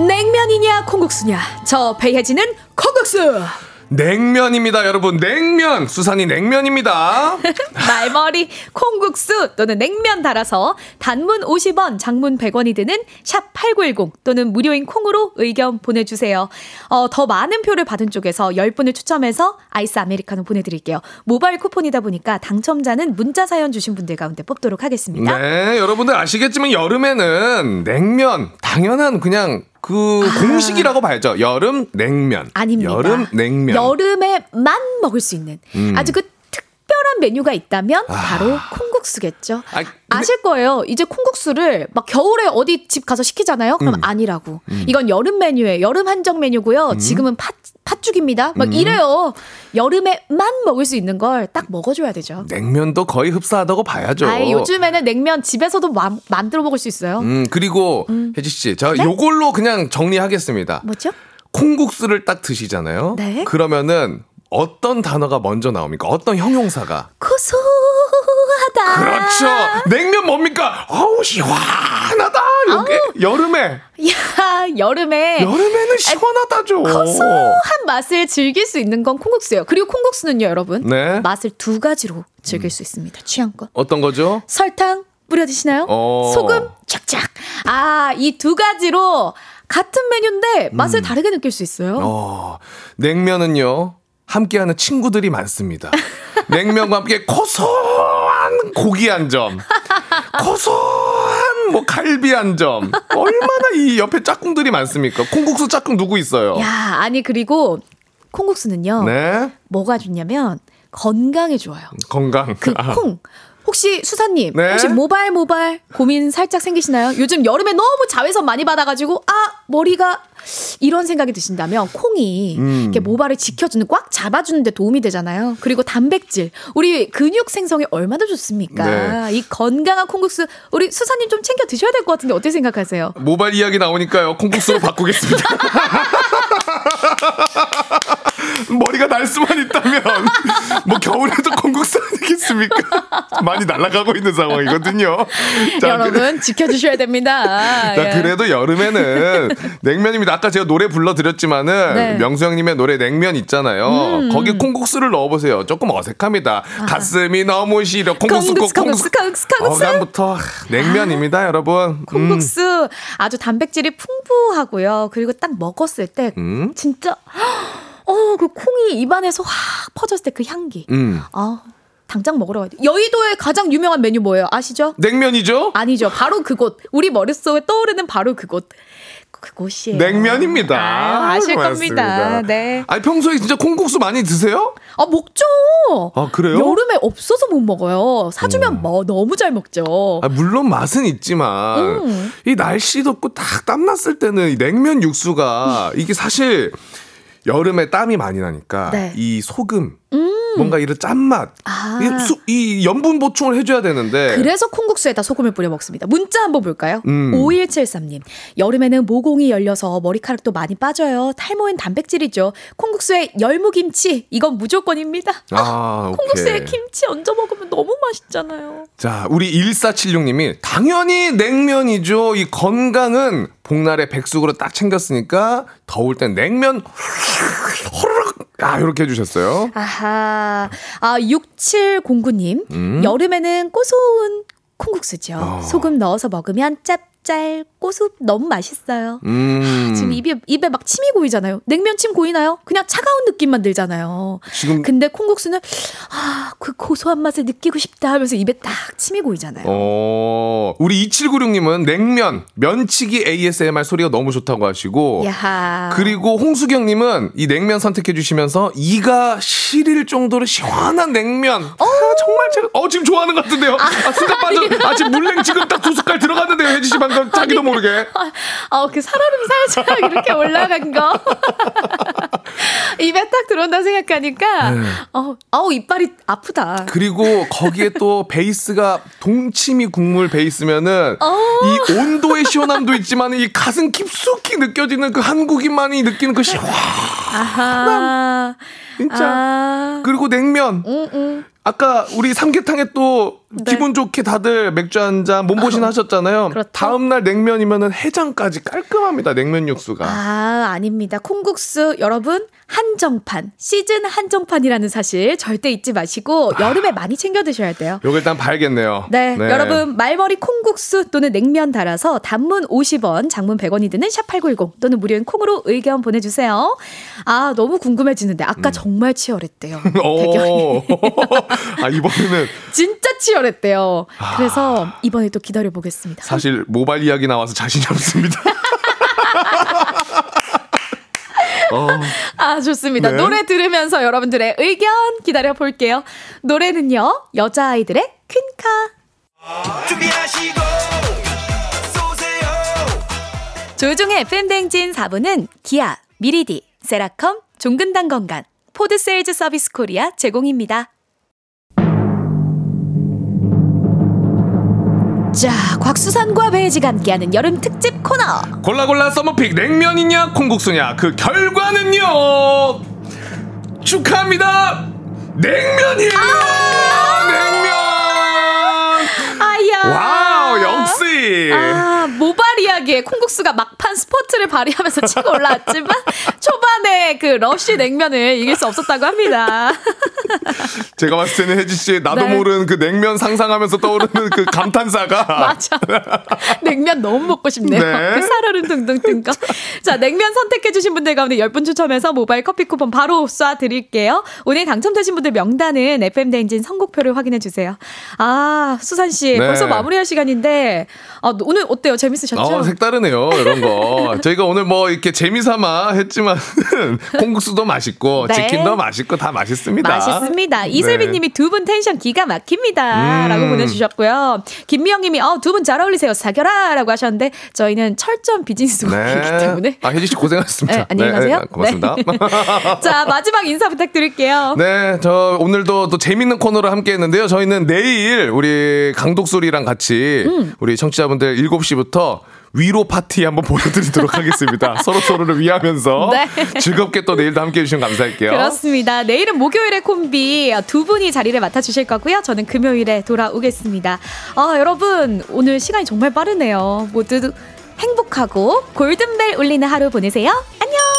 냉면이냐, 콩국수냐, 저 배혜진은 콩국수! 냉면입니다, 여러분. 냉면. 수산이 냉면입니다. 말머리 콩국수 또는 냉면 달아서 단문 50원, 장문 100원이 드는 샵8910 또는 무료인 콩으로 의견 보내주세요. 어, 더 많은 표를 받은 쪽에서 10분을 추첨해서 아이스 아메리카노 보내드릴게요. 모바일 쿠폰이다 보니까 당첨자는 문자 사연 주신 분들 가운데 뽑도록 하겠습니다. 네, 여러분들 아시겠지만 여름에는 냉면 당연한 그냥 그 공식이라고 봐야죠. 여름 냉면. 아. 아닙니다. 여름 냉면. 여름에만 먹을 수 있는 음. 아주 그 특별한 메뉴가 있다면 아. 바로 콩국수겠죠. 아, 아실 거예요. 이제 콩국수를 막 겨울에 어디 집 가서 시키잖아요. 그럼 음. 아니라고. 이건 여름 메뉴예요. 여름 한정 메뉴고요. 지금은 팥 팥죽입니다. 막 음. 이래요. 여름에만 먹을 수 있는 걸 딱 먹어줘야 되죠. 냉면도 거의 흡사하다고 봐야죠. 아 요즘에는 냉면 집에서도 마- 만들어 먹을 수 있어요. 음, 그리고 혜지 씨, 제가 네? 요걸로 그냥 정리하겠습니다. 뭐죠? 콩국수를 딱 드시잖아요. 네. 그러면은 어떤 단어가 먼저 나옵니까? 어떤 형용사가? 고소 하다. 그렇죠. 냉면 뭡니까? 어우 시원하다. 요게 여름에 야 여름에 여름에는 시원하다죠. 고소한 맛을 즐길 수 있는 건 콩국수예요. 그리고 콩국수는요, 여러분. 네. 맛을 두 가지로 즐길 수 있습니다. 취향껏. 어떤 거죠? 설탕 뿌려 드시나요? 어. 소금 쫙쫙. 아, 이 두 가지로 같은 메뉴인데 맛을 다르게 느낄 수 있어요. 음. 어, 냉면은요. 함께하는 친구들이 많습니다. 냉면과 함께 고소한 고기 한 점, 고소한 뭐 갈비 한 점. 얼마나 이 옆에 짝꿍들이 많습니까? 콩국수 짝꿍 누구 있어요? 야, 아니 그리고 콩국수는요. 네, 뭐가 좋냐면 건강에 좋아요. 건강. 그 아, 콩. 혹시 수사님 네? 혹시 모발 모발 고민 살짝 생기시나요? 요즘 여름에 너무 자외선 많이 받아가지고 아 머리가 이런 생각이 드신다면 콩이 음. 이렇게 모발을 지켜주는 꽉 잡아주는데 도움이 되잖아요. 그리고 단백질 우리 근육 생성에 얼마나 좋습니까? 네. 이 건강한 콩국수 우리 수사님 좀 챙겨 드셔야 될 것 같은데 어떻게 생각하세요? 모발 이야기 나오니까요. 콩국수로 바꾸겠습니다. 머리가 날 수만 있다면 뭐 겨울에도 콩국수 아니겠습니까? 많이 날아가고 있는 상황이거든요. 자, 여러분 지켜주셔야 됩니다. 자, 예. 그래도 여름에는 냉면입니다. 아까 제가 노래 불러드렸지만은 네. 명수 형님의 노래 냉면 있잖아요. 음. 거기 콩국수를 넣어보세요. 조금 어색합니다. 가슴이 너무 시려. 콩국수, 콩국수, 콩국수. 콩국수, 콩국수. 어감부터 냉면입니다, 여러분. 음. 콩국수 아주 단백질이 풍부하고요. 그리고 딱 먹었을 때 음. 진짜 어 그 콩이 입안에서 확 퍼졌을 때 그 향기. 음. 아 당장 먹으러 가야 돼. 여의도의 가장 유명한 메뉴 뭐예요? 아시죠? 냉면이죠? 아니죠. 바로 그곳. 우리 머릿속에 떠오르는 바로 그곳. 그곳이에요. 냉면입니다. 아, 아실 고맙습니다. 겁니다. 네. 아니 평소에 진짜 콩국수 많이 드세요? 아 먹죠. 아 그래요? 여름에 없어서 못 먹어요. 사주면 뭐 너무 잘 먹죠. 아, 물론 맛은 있지만 음. 이 날씨 덥고 딱 땀났을 때는 이 냉면 육수가 이게 사실 여름에 땀이 많이 나니까 네. 이 소금 음. 뭔가 이런 짠맛 아. 이, 수- 이 염분 보충을 해줘야 되는데 그래서 콩국수에다 소금을 뿌려 먹습니다. 문자 한번 볼까요? 음. 5173님. 여름에는 모공이 열려서 머리카락도 많이 빠져요. 탈모엔 단백질이죠. 콩국수에 열무김치. 이건 무조건입니다. 아, 콩국수에 오케이. 김치 얹어 먹으면 너무 맛있잖아요. 자, 우리 1476님이 당연히 냉면이죠. 이 건강은 복날에 백숙으로 딱 챙겼으니까 더울 땐 냉면 호르륵 아, 이렇게 해주셨어요. 아하. 아, 6709님. 음. 여름에는 고소한 콩국수죠. 어. 소금 넣어서 먹으면 짭 짤 고수 너무 맛있어요. 음. 지금 입에 입에 막 침이 고이잖아요. 냉면 침 고이나요? 그냥 차가운 느낌만 들잖아요. 지금 근데 콩국수는 아, 그 고소한 맛을 느끼고 싶다 하면서 입에 딱 침이 고이잖아요. 어, 우리 2796님은 냉면, 면치기 ASMR 소리가 너무 좋다고 하시고, 야하. 그리고 홍수경님은 이 냉면 선택해 주시면서 이가 시릴 정도로 시원한 냉면. 아, 정말 제가, 어, 지금 좋아하는 것 같은데요. 아, 순간 빠져. 아, 지금 물냉 지금 딱 두 숟갈 들어갔는데요. 혜지 씨 방금 자기도 모르게. 아, 그 살얼음 살짝 이렇게 올라간 거. 입에 딱 들어온다 생각하니까 네. 어, 아우 이빨이 아프다. 그리고 거기에 또 베이스가 동치미 국물 베이스면은 어. 이 온도의 시원함도 있지만 이 가슴 깊숙이 느껴지는 그 한국인만이 느끼는 그 시원한 아하. 진짜. 아. 그리고 냉면. 음, 음. 아까 우리 삼계탕에 또 네. 기분 좋게 다들 맥주 한 잔 몸보신 하셨잖아요. 그렇죠. 다음 날 냉면이면은 해장까지 깔끔합니다. 냉면 육수가. 아, 아닙니다. 콩국수 여러분 한정판 시즌 한정판이라는 사실 절대 잊지 마시고 여름에 많이 챙겨 드셔야 돼요. 요거 일단 봐야겠네요. 네, 여러분 말머리 콩국수 또는 냉면 달아서 단문 50원, 장문 100원이 드는 샵8910 또는 무료인 콩으로 의견 보내주세요. 아 너무 궁금해지는데 아까 정말 치열했대요. 오. 아 이번에는 진짜 치열했대요. 그래서 이번에 또 기다려 보겠습니다. 사실 모바일 이야기 나와서 자신이 없습니다. 어, 아 좋습니다. 네. 노래 들으면서 여러분들의 의견 기다려 볼게요. 노래는요 여자아이들의 퀸카. 준비하시고 쏘세요 조우종의 FM 대행진 4부는 기아, 미리디, 세라컴, 종근당 건강, 포드 세일즈 서비스 코리아 제공입니다. 자, 곽수산과 배혜지가 함께하는 여름 특집 코너. 골라 골라 Summer Pick 냉면이냐 콩국수냐 그 결과는요? 축하합니다. 냉면이에요! 냉 아, 모발 이야기에 콩국수가 막판 스포츠를 발휘하면서 치고 올라왔지만 초반에 그 러쉬 냉면을 이길 수 없었다고 합니다. 제가 봤을 때는 혜지 씨 나도 네. 모르는 그 냉면 상상하면서 떠오르는 그 감탄사가 맞아. 냉면 너무 먹고 싶네요. 네. 그 살얼음 거. 자, 냉면 선택해 주신 분들 가운데 10분 추첨해서 모바일 커피 쿠폰 바로 쏴 드릴게요. 오늘 당첨되신 분들 명단은 FM대행진 선곡표를 확인해 주세요. 아, 수산 씨. 네. 벌써 마무리할 시간인데, 아, 오늘 어때요? 재밌으셨죠? 어, 색다르네요, 이런 거. 저희가 오늘 뭐 이렇게 재미삼아 했지만, 콩국수도 맛있고, 네. 치킨도 맛있고, 다 맛있습니다. 맛있습니다. 이슬비 네. 님이 두분 텐션 기가 막힙니다. 음. 라고 보내주셨고요. 김미영 님이, 어, 두 분 잘 어울리세요. 사겨라. 라고 하셨는데, 저희는 철저한 비즈니스가 있기 때문에. 아, 혜지 씨 고생하셨습니다. 네, 안녕히 가세요. 네, 고맙습니다. 자, 마지막 인사 부탁드릴게요. 네, 저 오늘도 또 재밌는 코너를 함께 했는데요. 저희는 내일 우리 강독소리랑 같이 음. 우리 청취자분들 7시부터 위로 파티 한번 보여드리도록 하겠습니다. 서로 서로를 위하면서 네. 즐겁게 또 내일도 함께 해 주시면 감사할게요. 그렇습니다. 내일은 목요일에 콤비 두 분이 자리를 맡아주실 거고요. 저는 금요일에 돌아오겠습니다. 아, 여러분, 오늘 시간이 정말 빠르네요. 모두 행복하고 골든벨 울리는 하루 보내세요. 안녕!